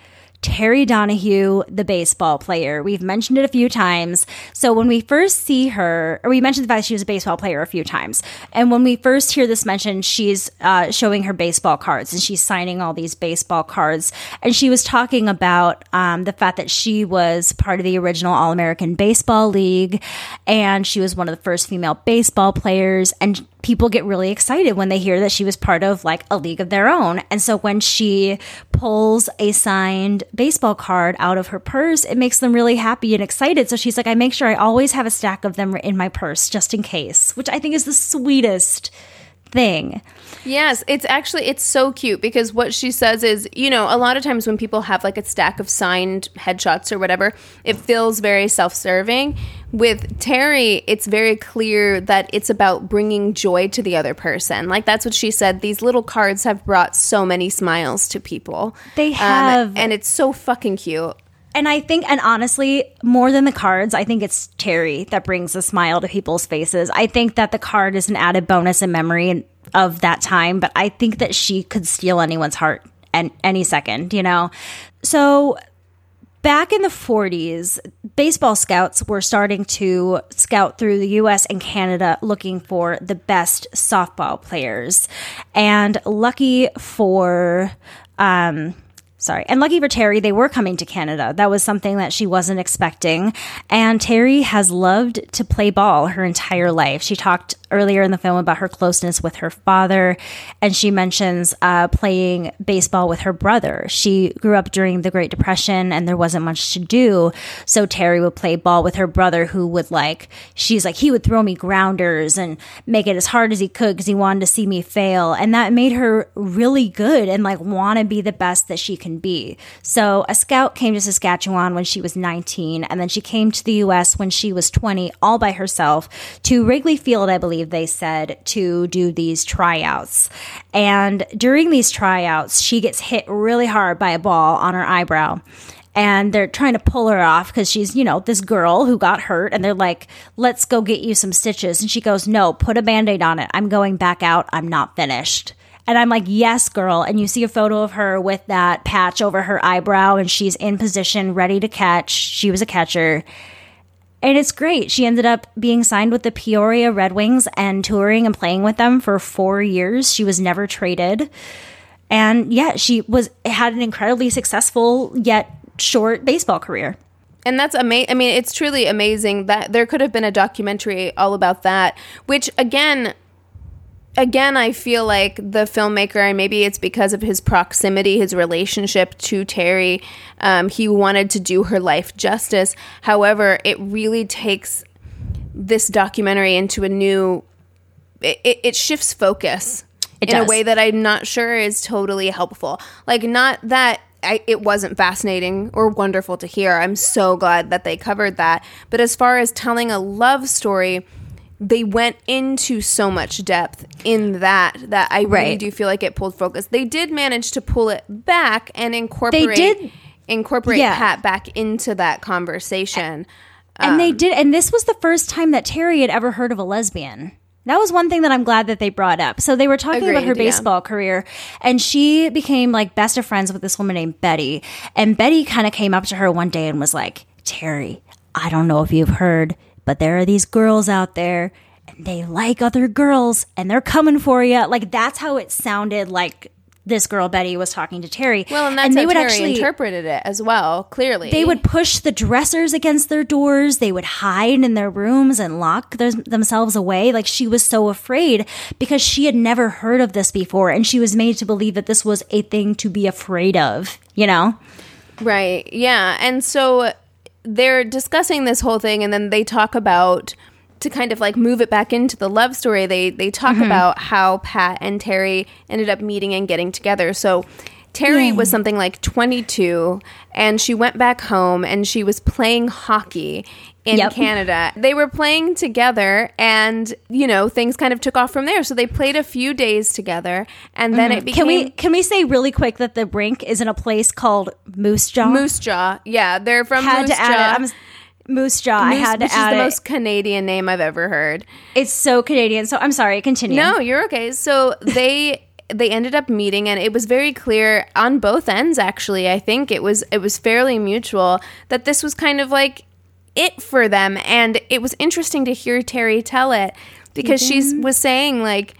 Terry Donahue, the baseball player. We've mentioned it a few times. So when we first see her, or we mentioned the fact that she was a baseball player a few times, and when we first hear this mentioned, she's uh, showing her baseball cards and she's signing all these baseball cards, and she was talking about um, the fact that she was part of the original All American Baseball League, and she was one of the first female baseball players, and people get really excited when they hear that she was part of like a league of their own. And so when she pulls a signed baseball card out of her purse, it makes them really happy and excited. So she's like, I make sure I always have a stack of them in my purse just in case, which I think is the sweetest thing. Yes, it's actually it's so cute because what she says is, you know, a lot of times when people have like a stack of signed headshots or whatever, it feels very self-serving. With Terry, it's very clear that it's about bringing joy to the other person. Like that's what she said. These little cards have brought so many smiles to people. They Um, have. and it's so fucking cute. And I think, and honestly, more than the cards, I think it's Terry that brings a smile to people's faces. I think that the card is an added bonus and memory of that time, but I think that she could steal anyone's heart and any second, you know? So back in the 40s, baseball scouts were starting to scout through the US and Canada looking for the best softball players. And lucky for um, sorry. And lucky for Terry, they were coming to Canada. That was something that she wasn't expecting. And Terry has loved to play ball her entire life. She talked earlier in the film about her closeness with her father, and she mentions uh, playing baseball with her brother. She grew up during the Great Depression, and there wasn't much to do, so Terry would play ball with her brother, who would like she's like he would throw me grounders and make it as hard as he could because he wanted to see me fail, and that made her really good and like want to be the best that she can be. So a scout came to Saskatchewan when she was 19, and then she came to the U.S. when she was 20, all by herself to Wrigley Field, I believe believe they said, to do these tryouts. And during these tryouts, she gets hit really hard by a ball on her eyebrow and they're trying to pull her off because she's, you know, this girl who got hurt. And they're like, let's go get you some stitches. And she goes, no, put a band aid on it. I'm going back out. I'm not finished. And I'm like, yes, girl. And you see a photo of her with that patch over her eyebrow and she's in position, ready to catch. She was a catcher. And it's great. She ended up being signed with the Peoria Red Wings and touring and playing with them for four years. She was never traded. And yeah, she was had an incredibly successful yet short baseball career. And that's amazing. I mean, it's truly amazing that there could have been a documentary all about that, which again, again, I feel like the filmmaker, and maybe it's because of his proximity, his relationship to Terry, um, he wanted to do her life justice. However, it really takes this documentary into a new. It, it shifts focus It in a way that I'm not sure is totally helpful. Like, not that I, it wasn't fascinating or wonderful to hear. I'm so glad that they covered that. But as far as telling a love story, they went into so much depth in that that I really Right. do feel like it pulled focus. They did manage to pull it back and incorporate they did- incorporate Yeah. Pat back into that conversation. And they um, did, and this was the first time that Terry had ever heard of a lesbian. That was one thing that I'm glad that they brought up. So they were talking about her Agreed, yeah. baseball career, and she became like best of friends with this woman named Betty. And Betty kind of came up to her one day and was like, Terry, I don't know if you've heard, but there are these girls out there, and they like other girls, and they're coming for you. Like that's how it sounded like this girl Betty was talking to Terry. Well, and that's they how would Terry actually interpreted it as well. Clearly, they would push the dressers against their doors. They would hide in their rooms and lock their, themselves away. Like she was so afraid because she had never heard of this before. And she was made to believe that this was a thing to be afraid of, you know? Right. Yeah. And so they're discussing this whole thing and then they talk about to kind of like move it back into the love story. They they talk mm-hmm. about how Pat and Terry ended up meeting and getting together. So Terry was something like 22 and she went back home and she was playing hockey in Yep. Canada. They were playing together and you know, things kind of took off from there. So they played a few days together and then it became Can we can we say really quick that the rink is in a place called Moose Jaw? Moose Jaw. Yeah, they're from had Moose to add Jaw. it. I'm, Moose Jaw. I had to which add is the it. most Canadian name I've ever heard. it's so Canadian. So I'm sorry. Continue. No, you're okay. So they they ended up meeting and it was very clear on both ends actually. I think it was it was fairly mutual that this was kind of like it for them and it was interesting to hear Terry tell it because she was saying like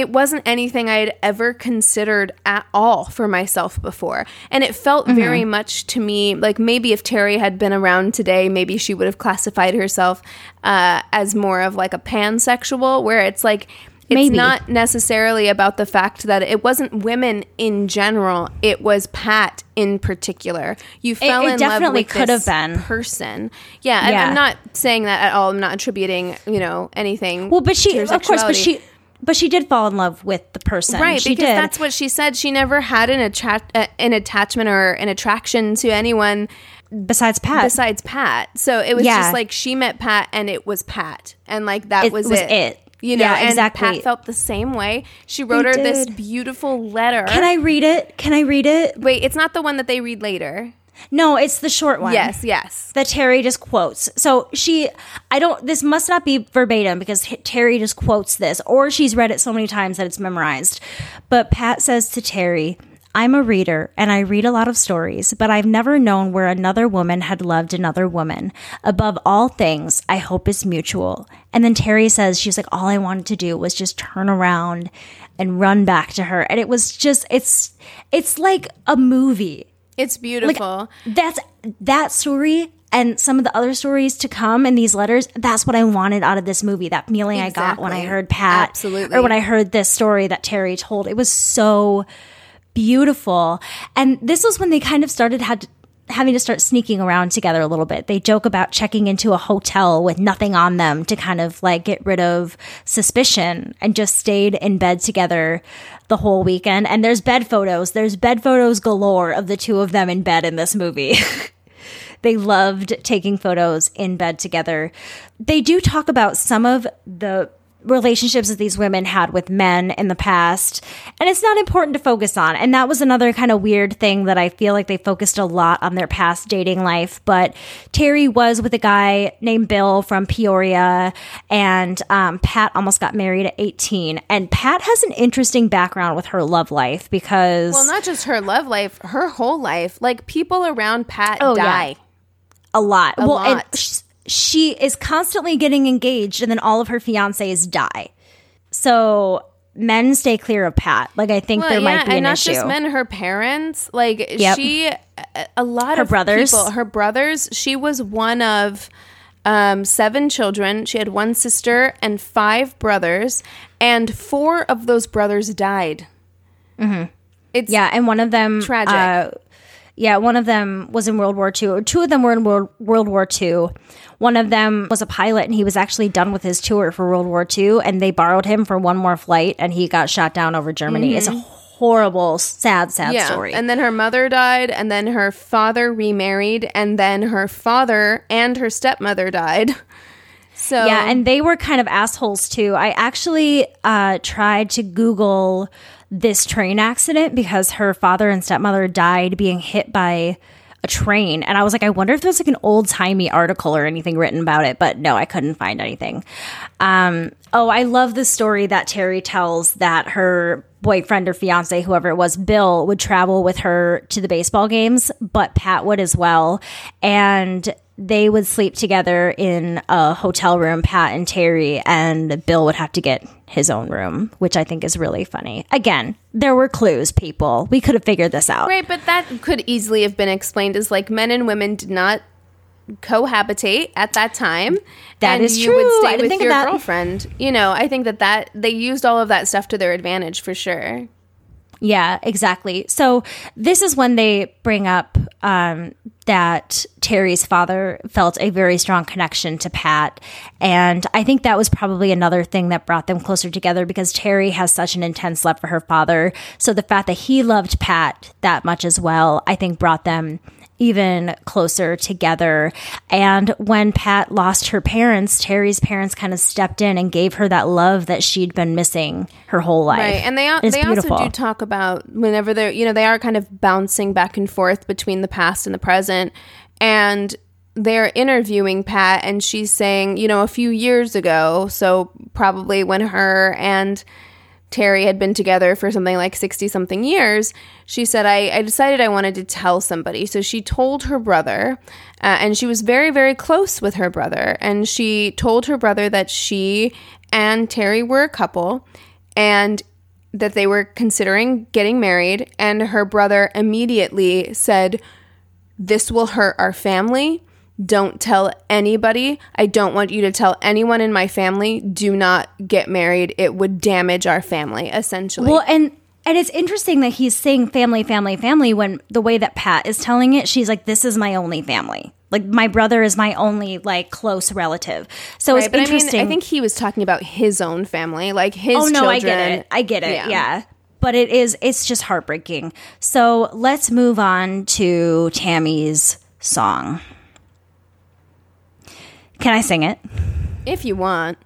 it wasn't anything I had ever considered at all for myself before. And it felt very much to me like maybe if Terry had been around today, maybe she would have classified herself uh, as more of like a pansexual, where it's like, it's Maybe. not necessarily about the fact that it wasn't women in general, it was Pat in particular. You fell it in definitely love with could this have been. person. Yeah, Yeah. I'm not saying that at all. I'm not attributing, you know, anything. Well, but she, of course, but she, but she did fall in love with the person. Right, she because did. that's what she said. She never had an attract uh, an attachment or an attraction to anyone besides Pat. besides Pat. So it was Yeah. just like she met Pat and it was Pat, and like that It was, was it. it. You know, Yeah, and exactly. Pat felt the same way. She wrote her this beautiful letter. Can I read it? Can I read it? Wait, it's not the one that they read later. No, it's the short one. Yes, yes. That Terry just quotes. So she, I don't, this must not be verbatim because H- Terry just quotes this, or she's read it so many times that it's memorized. But Pat says to Terry, I'm a reader and I read a lot of stories, but I've never known where another woman had loved another woman. Above all things, I hope it's mutual. And then Terry says, she's like, all I wanted to do was just turn around and run back to her. And it was just, it's, it's like a movie. It's beautiful. That's that story and some of the other stories to come in these letters. That's what I wanted out of this movie. That feeling I got when I heard Pat, Absolutely. or when I heard this story that Terry told. It was so beautiful. And this was when they kind of started had having to start sneaking around together a little bit. They joke about checking into a hotel with nothing on them to kind of like get rid of suspicion and just stayed in bed together the whole weekend. And there's bed photos. There's bed photos galore of the two of them in bed in this movie. they loved taking photos in bed together. They do talk about some of the relationships that these women had with men in the past, and it's not important to focus on. And that was another kind of weird thing that I feel like they focused a lot on their past dating life. But Terry was with a guy named Bill from Peoria, and um, Pat almost got married at 18. And Pat has an interesting background with her love life because well, not just her love life, her whole life. Like people around Pat Oh, yeah. die. a lot. well, and lot. sh- she is constantly getting engaged, and then all of her fiancés die. So men stay clear of Pat. Like I think Well, there yeah, might be and an not issue. just men, her parents. Like Yep. she, a- a lot Her of brothers. people, her brothers. She was one of um, seven children. She had one sister and five brothers, and four of those brothers died. Mm-hmm. It's Yeah, and one of them Tragic. Uh, yeah, one of them was in World War II. Or two of them were in World, World War II. One of them was a pilot, and he was actually done with his tour for World War II. And they borrowed him for one more flight, and he got shot down over Germany. It's a horrible, sad, sad Mm-hmm. yeah. story. And then her mother died, and then her father remarried, and then her father and her stepmother died. So Yeah, and they were kind of assholes too. I actually uh, tried to Google this train accident because her father and stepmother died being hit by a train. And I was like, I wonder if there's like an old timey article or anything written about it. But no, I couldn't find anything. Um, oh, I love the story that Terry tells that her boyfriend or fiance, whoever it was, Bill, would travel with her to the baseball games, but Pat would as well. And they would sleep together in a hotel room, Pat and Terry, and Bill would have to get his own room, which I think is really funny. Again, there were clues, people. We could have figured this out. Right, but that could easily have been explained as like men and women did not cohabitate at that time. That is you would true. I stay with think of your that. girlfriend. You know, I think that that they used all of that stuff to their advantage for sure. Yeah, exactly. So this is when they bring up um, that Terry's father felt a very strong connection to Pat. And I think that was probably another thing that brought them closer together because Terry has such an intense love for her father. So the fact that he loved Pat that much as well, I think brought them even closer together. And when Pat lost her parents, Terry's parents kind of stepped in and gave her that love that she'd been missing her whole life. Right, and they It's they beautiful. also do talk about whenever they're you know they are kind of bouncing back and forth between the past and the present, and they're interviewing Pat, and she's saying you know a few years ago, so probably when her and Terry had been together for something like 60 something years, she said, I, I decided I wanted to tell somebody. So she told her brother, uh, and she was very, very close with her brother. And she told her brother that she and Terry were a couple and that they were considering getting married. And her brother immediately said, This will hurt our family. Don't tell anybody. I don't want you to tell anyone in my family. Do not get married. It would damage our family, essentially. Well, and and it's interesting that he's saying family, family, family when the way that Pat is telling it, she's like, "This is my only family. Like my brother is my only like close relative." So Right, it's interesting. I mean, I think he was talking about his own family, like his oh no, children. I get it. I get it. Yeah. Yeah. But it is. It's just heartbreaking. So let's move on to Tammy's song. Can I sing it? If you want.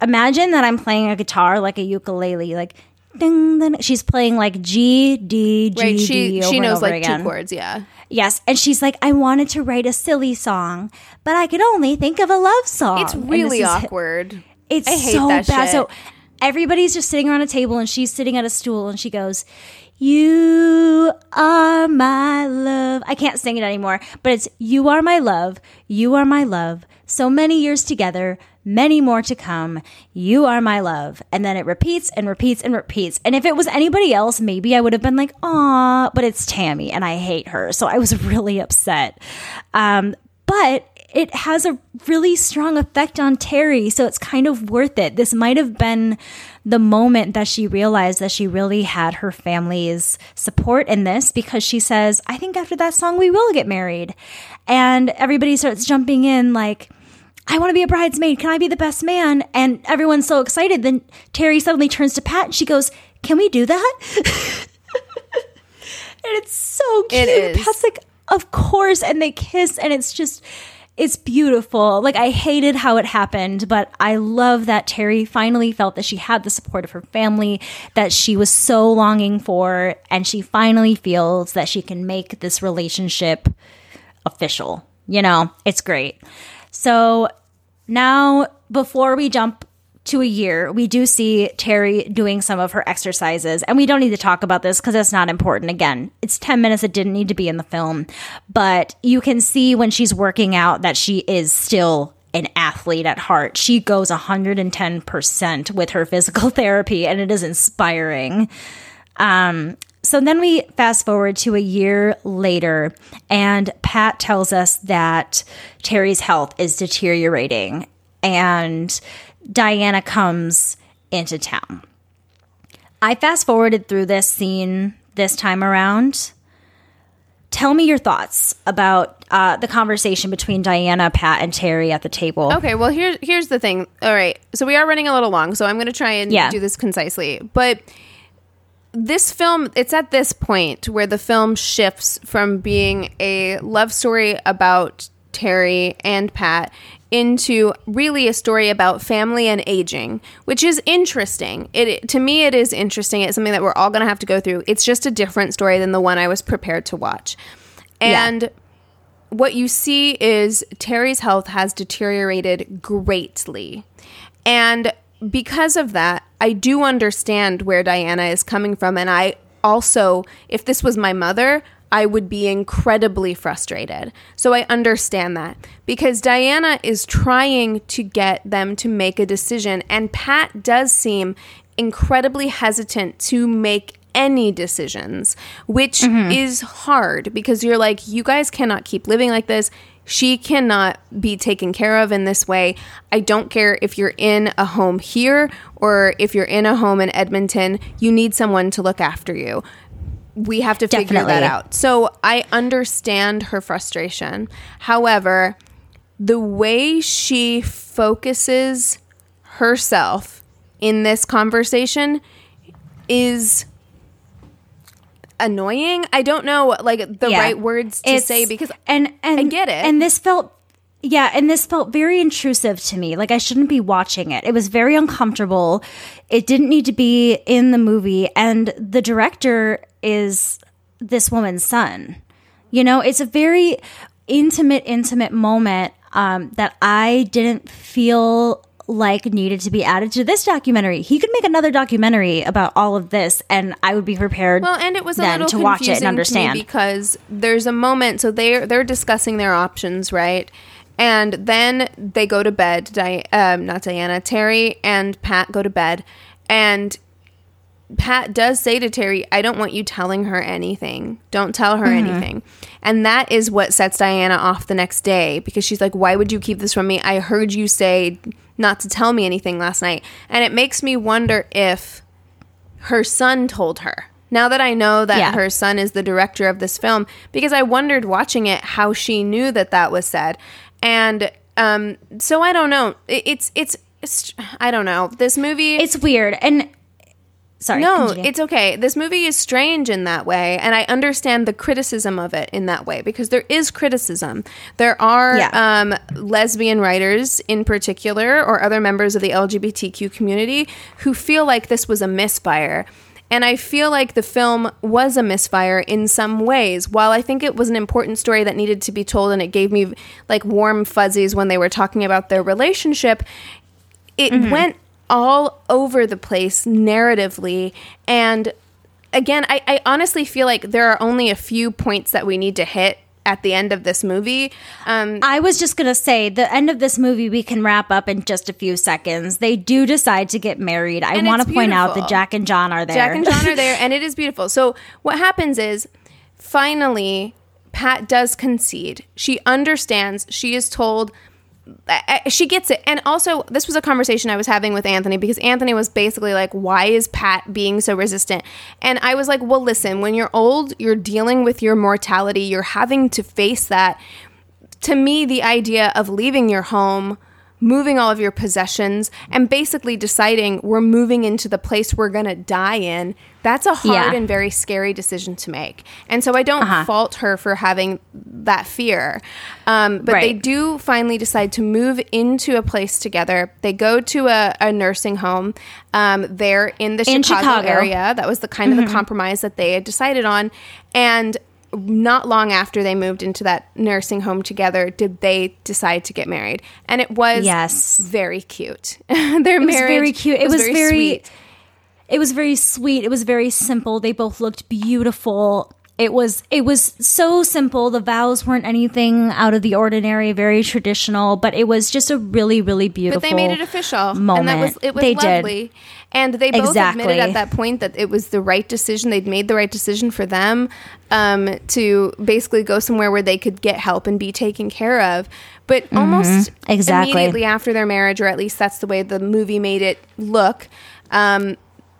imagine that I'm playing a guitar like a ukulele, like ding, ding. She's playing like G D G Right, D she she knows like again. two chords, yeah. Yes, and she's like, I wanted to write a silly song, but I could only think of a love song. It's really is- awkward. It's I hate so that bad. shit. So everybody's just sitting around a table, and she's sitting at a stool, and she goes. You are my love. I can't sing it anymore, but it's You are my love. You are my love. So many years together, many more to come. You are my love. And then it repeats and repeats and repeats. And if it was anybody else, maybe I would have been like, aw, but it's Tammy and I hate her. So I was really upset. Um, but it has a really strong effect on Terry. So it's kind of worth it. This might have been the moment that she realized that she really had her family's support in this because she says, I think after that song, we will get married. And everybody starts jumping in like, I want to be a bridesmaid. Can I be the best man? And everyone's so excited. Then Terry suddenly turns to Pat and she goes, Can we do that? and it's so cute. It is. Pat's like, Of course. And they kiss, and it's just. It's beautiful. Like, I hated how it happened, but I love that Terry finally felt that she had the support of her family that she was so longing for. And she finally feels that she can make this relationship official. You know, it's great. So now, before we jump to a year, we do see Terry doing some of her exercises. And we don't need to talk about this because it's not important. Again, it's 10 minutes. It didn't need to be in the film. But you can see when she's working out that she is still an athlete at heart. She goes 110% with her physical therapy, and it is inspiring. Um, so then we fast forward to a year later, and Pat tells us that Terry's health is deteriorating, and Diana comes into town. I fast forwarded through this scene this time around. Tell me your thoughts about uh, the conversation between Diana, Pat, and Terry at the table. Okay, well here's here's the thing. All right, so we are running a little long, so I'm going to try and Yeah. do this concisely. But this film, it's at this point where the film shifts from being a love story about Terry and Pat into really a story about family and aging, which is interesting. It to me it is interesting. It's something that we're all going to have to go through. It's just a different story than the one I was prepared to watch. And what you see is Terry's health has deteriorated greatly. And because of that, I do understand where Diana is coming from. And I also, if this was my mother, I would be incredibly frustrated. So I understand that because Diana is trying to get them to make a decision. And Pat does seem incredibly hesitant to make any decisions, which mm-hmm. is hard because you're like, you guys cannot keep living like this. She cannot be taken care of in this way. I don't care if you're in a home here or if you're in a home in Edmonton, you need someone to look after you. We have to figure that out. So I understand her frustration. However, the way she focuses herself in this conversation is annoying. I don't know like the Yeah. right words to It's- say because and and I get it. And this felt yeah, and this felt very intrusive to me. Like I shouldn't be watching it. It was very uncomfortable. It didn't need to be in the movie and the director is this woman's son. You know, it's a very intimate intimate moment um, that I didn't feel like needed to be added to this documentary. He could make another documentary about all of this and I would be prepared Well, and it was a then little to watch it and understand. because there's a moment. So they're they're discussing their options, right? And then they go to bed. Di- um, not Diana, Terry and Pat go to bed, and Pat does say to Terry, I don't want you telling her anything. Don't tell her Mm-hmm. anything. And that is what sets Diana off the next day because she's like, Why would you keep this from me? I heard you say not to tell me anything last night. And it makes me wonder if her son told her. Now that I know that Yeah. her son is the director of this film, because I wondered watching it how she knew that that was said. And um, so I don't know. It- It's, it's, it's, I don't know. This movie. It's weird. And sorry. No, continue. it's okay. This movie is strange in that way, and I understand the criticism of it in that way because there is criticism. There are Yeah. um, lesbian writers, in particular, or other members of the LGBTQ community who feel like this was a misfire. And I feel like the film was a misfire in some ways. While I think it was an important story that needed to be told and it gave me like warm fuzzies when they were talking about their relationship, it went all over the place narratively and again, I, I honestly feel like there are only a few points that we need to hit at the end of this movie. Um, I was just going to say the end of this movie we can wrap up in just a few seconds. They do decide to get married. I want to point out that Jack and John are there. Jack and John are there, and it is beautiful. So what happens is, finally, Pat does concede. She understands. She is told. She gets it. And also, this was a conversation I was having with Anthony because Anthony was basically like, Why is Pat being so resistant? And I was like, Well, listen, when you're old, you're dealing with your mortality, you're having to face that to me, the idea of leaving your home, moving all of your possessions, and basically deciding we're moving into the place we're going to die in, that's a hard Yeah. and very scary decision to make. And so I don't fault her for having that fear. Um, but they do finally decide to move into a place together. They go to a, a nursing home um, there in the In Chicago, Chicago. area. That was the kind of the compromise that they had decided on. And not long after they moved into that nursing home together, did they decide to get married? And it was Yes. very cute. Their was marriage very cute. It was very- sweet. It was very sweet. It was very simple. They both looked beautiful. It was it was so simple. The vows weren't anything out of the ordinary, very traditional, but it was just a really really beautiful. But they made it official, moment. and that was it was they lovely. did. And they both Exactly. admitted at that point that it was the right decision. They'd made the right decision for them um, to basically go somewhere where they could get help and be taken care of. But almost Mm-hmm. Exactly. immediately after their marriage, or at least that's the way the movie made it look. Um,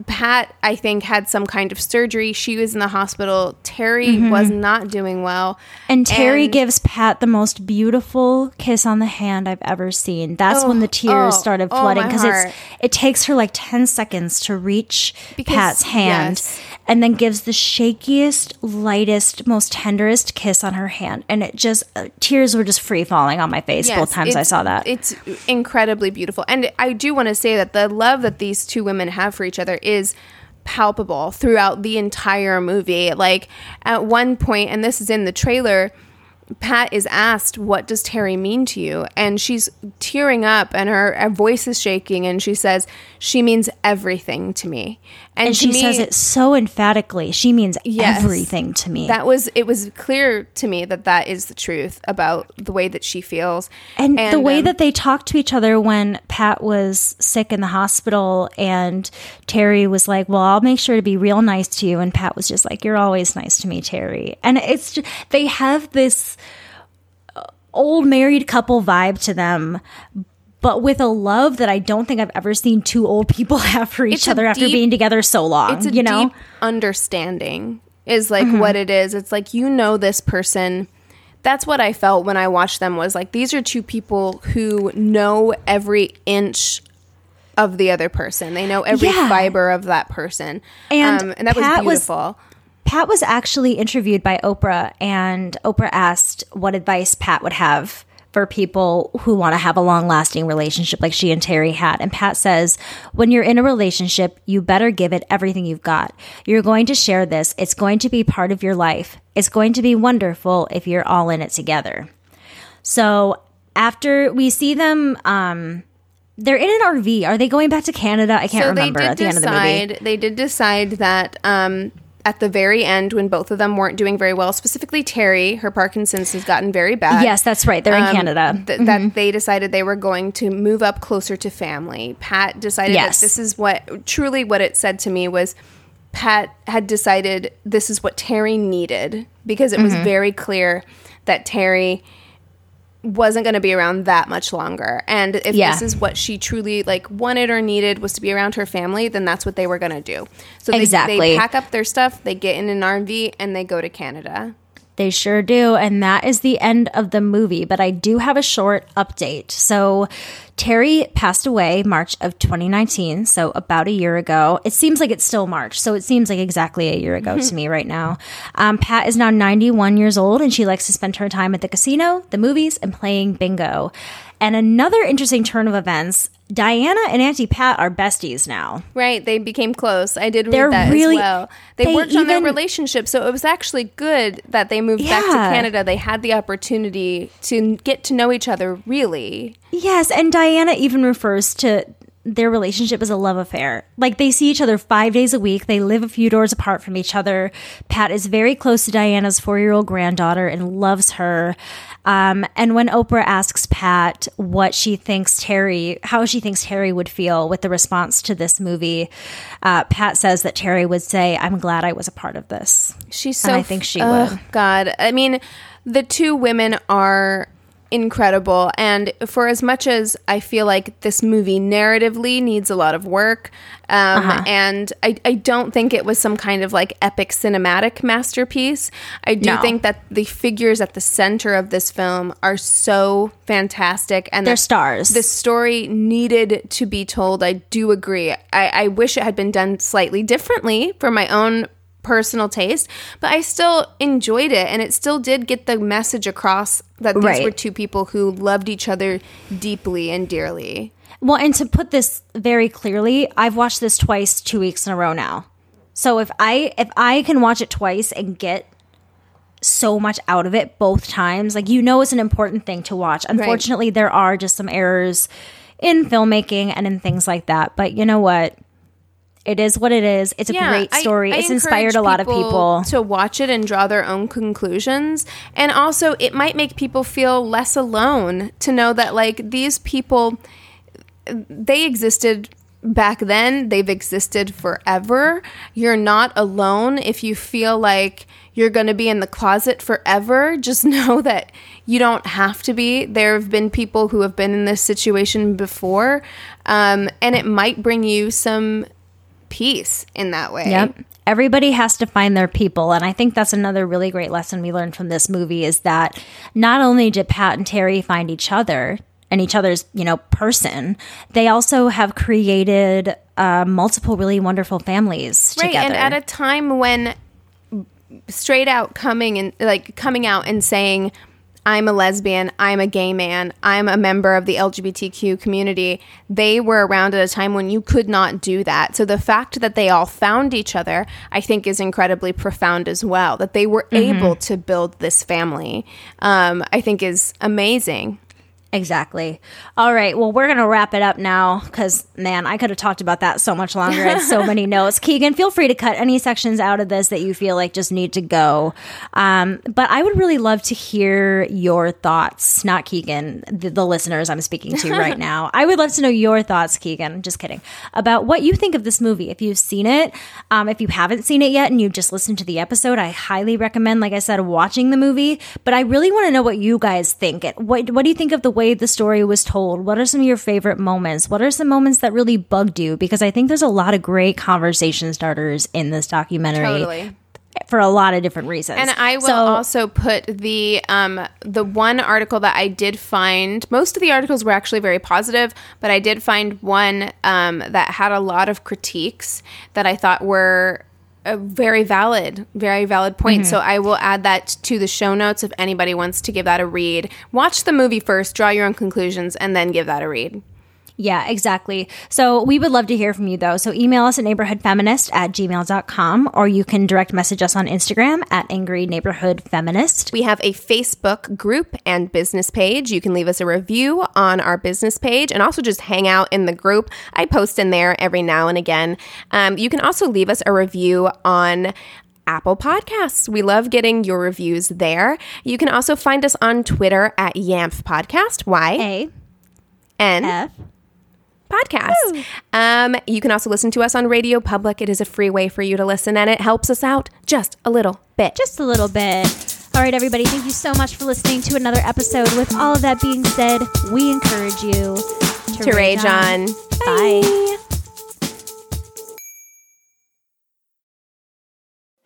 Pat, I think, had some kind of surgery. She was in the hospital. Terry was not doing well. Mm-hmm. And Terry And- gives Pat the most beautiful kiss on the hand I've ever seen. That's when the tears oh, started oh, flooding because it's it takes her like ten seconds to reach Because- Pat's hand, yes. and then gives the shakiest, lightest, most tenderest kiss on her hand, and it just uh, tears were just free falling on my face both times I saw that. It's incredibly beautiful. And I do want to say that the love that these two women have for each other is palpable throughout the entire movie. Like at one point, and this is in the trailer, Pat is asked, What does Terry mean to you? And she's tearing up and her, her voice is shaking and she says, She means everything to me. And, and she me, says it so emphatically. She means Yes. everything to me. That was it was clear to me that that is the truth about the way that she feels. And, the way um, that they talked to each other when Pat was sick in the hospital and Terry was like, Well, I'll make sure to be real nice to you. And Pat was just like, You're always nice to me, Terry. And it's just, they have this uh, old married couple vibe to them. But with a love that I don't think I've ever seen two old people have for each It's other after deep- being together so long. it's a you know, Mm-hmm. deep understanding is like what it is it's like you know this person that's what i felt when i watched them was like these are two people who know every inch of the other person they know every Yeah. fiber of that person And um, and that Pat was was- beautiful Pat was actually interviewed by Oprah, and Oprah asked what advice Pat would have for people who want to have a long lasting relationship like she and Terry had. And Pat says, when you're in a relationship, you better give it everything you've got. You're going to share this, it's going to be part of your life. It's going to be wonderful if you're all in it together. So after we see them, um, they're in an RV. Are they going back to Canada? I can't so remember they at did the end of the movie. decide they did decide that um at the very end when both of them weren't doing very well specifically terry her parkinson's has gotten very bad Yes, that's right. They're in um, Canada. th- that they decided they were going to move up closer to family. Pat decided Yes. that this is what truly what it said to me was Pat had decided this is what Terry needed because it was Mm-hmm. very clear that Terry wasn't going to be around that much longer and if Yeah. this is what she truly like wanted or needed was to be around her family then that's what they were going to do so they, Exactly. they pack up their stuff they get in an rv and they go to canada They sure do. And that is the end of the movie. But I do have a short update. So Terry passed away March of 2019. So about a year ago. It seems like it's still March. So it seems like exactly a year ago to me right now. Um, Pat is now 91 years old and she likes to spend her time at the casino, the movies, and playing bingo. And another interesting turn of events Diana and Auntie Pat are besties now. Right, they became close. I did read They're that really- as well. They, they worked on their relationship, so it was actually good that they moved back to Canada. They had the opportunity to get to know each other. Really, Yes, and Diana even refers to their relationship is a love affair. Like they see each other five days a week. They live a few doors apart from each other. Pat is very close to Diana's four year old granddaughter and loves her. Um, and when Oprah asks Pat what she thinks Terry, how she thinks Terry would feel with the response to this movie, uh, Pat says that Terry would say, "I'm glad I was a part of this." She's And so. I think she oh, would. God, I mean, the two women are incredible, and for as much as I feel like this movie narratively needs a lot of work, um, Uh-huh. and I, I don't think it was some kind of like epic cinematic masterpiece. I do No. think that the figures at the center of this film are so fantastic, and They're stars. The story needed to be told. I do agree. I, I wish it had been done slightly differently for my own personal taste, but I still enjoyed it and it still did get the message across that these Right. were two people who loved each other deeply and dearly. Well, and to put this very clearly, I've watched this twice, two weeks in a row now. So if I if I can watch it twice and get so much out of it both times, like you know, it's an important thing to watch. Unfortunately, there are just some errors in filmmaking and in things like that. But you know what? It is what it is. It's a great story. I it's inspired a lot of people. to watch it and draw their own conclusions. And also, it might make people feel less alone to know that, like, these people, they existed back then, they've existed forever. You're not alone if you feel like you're going to be in the closet forever. Just know that you don't have to be. There have been people who have been in this situation before, um, and it might bring you some peace in that way. Yep. Everybody has to find their people. And I think that's another really great lesson we learned from this movie is that not only did Pat and Terry find each other and each other's, you know, person, they also have created uh, multiple really wonderful families Right, together. and at a time when straight out coming and like coming out and saying I'm a lesbian, I'm a gay man, I'm a member of the LGBTQ community. They were around at a time when you could not do that. So the fact that they all found each other, I think, is incredibly profound as well. That they were able to build this family, um, I think, is amazing. Exactly. All right. Well, we're going to wrap it up now because, man, I could have talked about that so much longer. I had so many notes. Keegan, feel free to cut any sections out of this that you feel like just need to go. Um, but I would really love to hear your thoughts, not Keegan, the, the listeners I'm speaking to right now. I would love to know your thoughts, Keegan, just kidding, about what you think of this movie. If you've seen it, um, if you haven't seen it yet and you've just listened to the episode, I highly recommend, like I said, watching the movie. But I really want to know what you guys think. What, what do you think of the way the story was told? What are some of your favorite moments? What are some moments that really bugged you? Because I think there's a lot of great conversation starters in this documentary Totally. for a lot of different reasons. And I will So- also put the um, the one article that I did find. Most of the articles were actually very positive, but I did find one um, that had a lot of critiques that I thought were a very valid, very valid point. Mm-hmm. So I will add that to the show notes if anybody wants to give that a read. Watch the movie first, draw your own conclusions, and then give that a read. Yeah, exactly. So we would love to hear from you though. So email us at neighborhoodfeminist at gmail.com or you can direct message us on Instagram at angry neighborhood feminist. We have a Facebook group and business page. You can leave us a review on our business page and also just hang out in the group. I post in there every now and again. Um, you can also leave us a review on Apple Podcasts. We love getting your reviews there. You can also find us on Twitter at Yamph Podcast. Y A N F. podcast. Um, you can also listen to us on Radio Public. It is a free way for you to listen, and it helps us out just a little bit. Just a little bit. All right, everybody, thank you so much for listening to another episode. With all of that being said, we encourage you to, to rage on. Bye.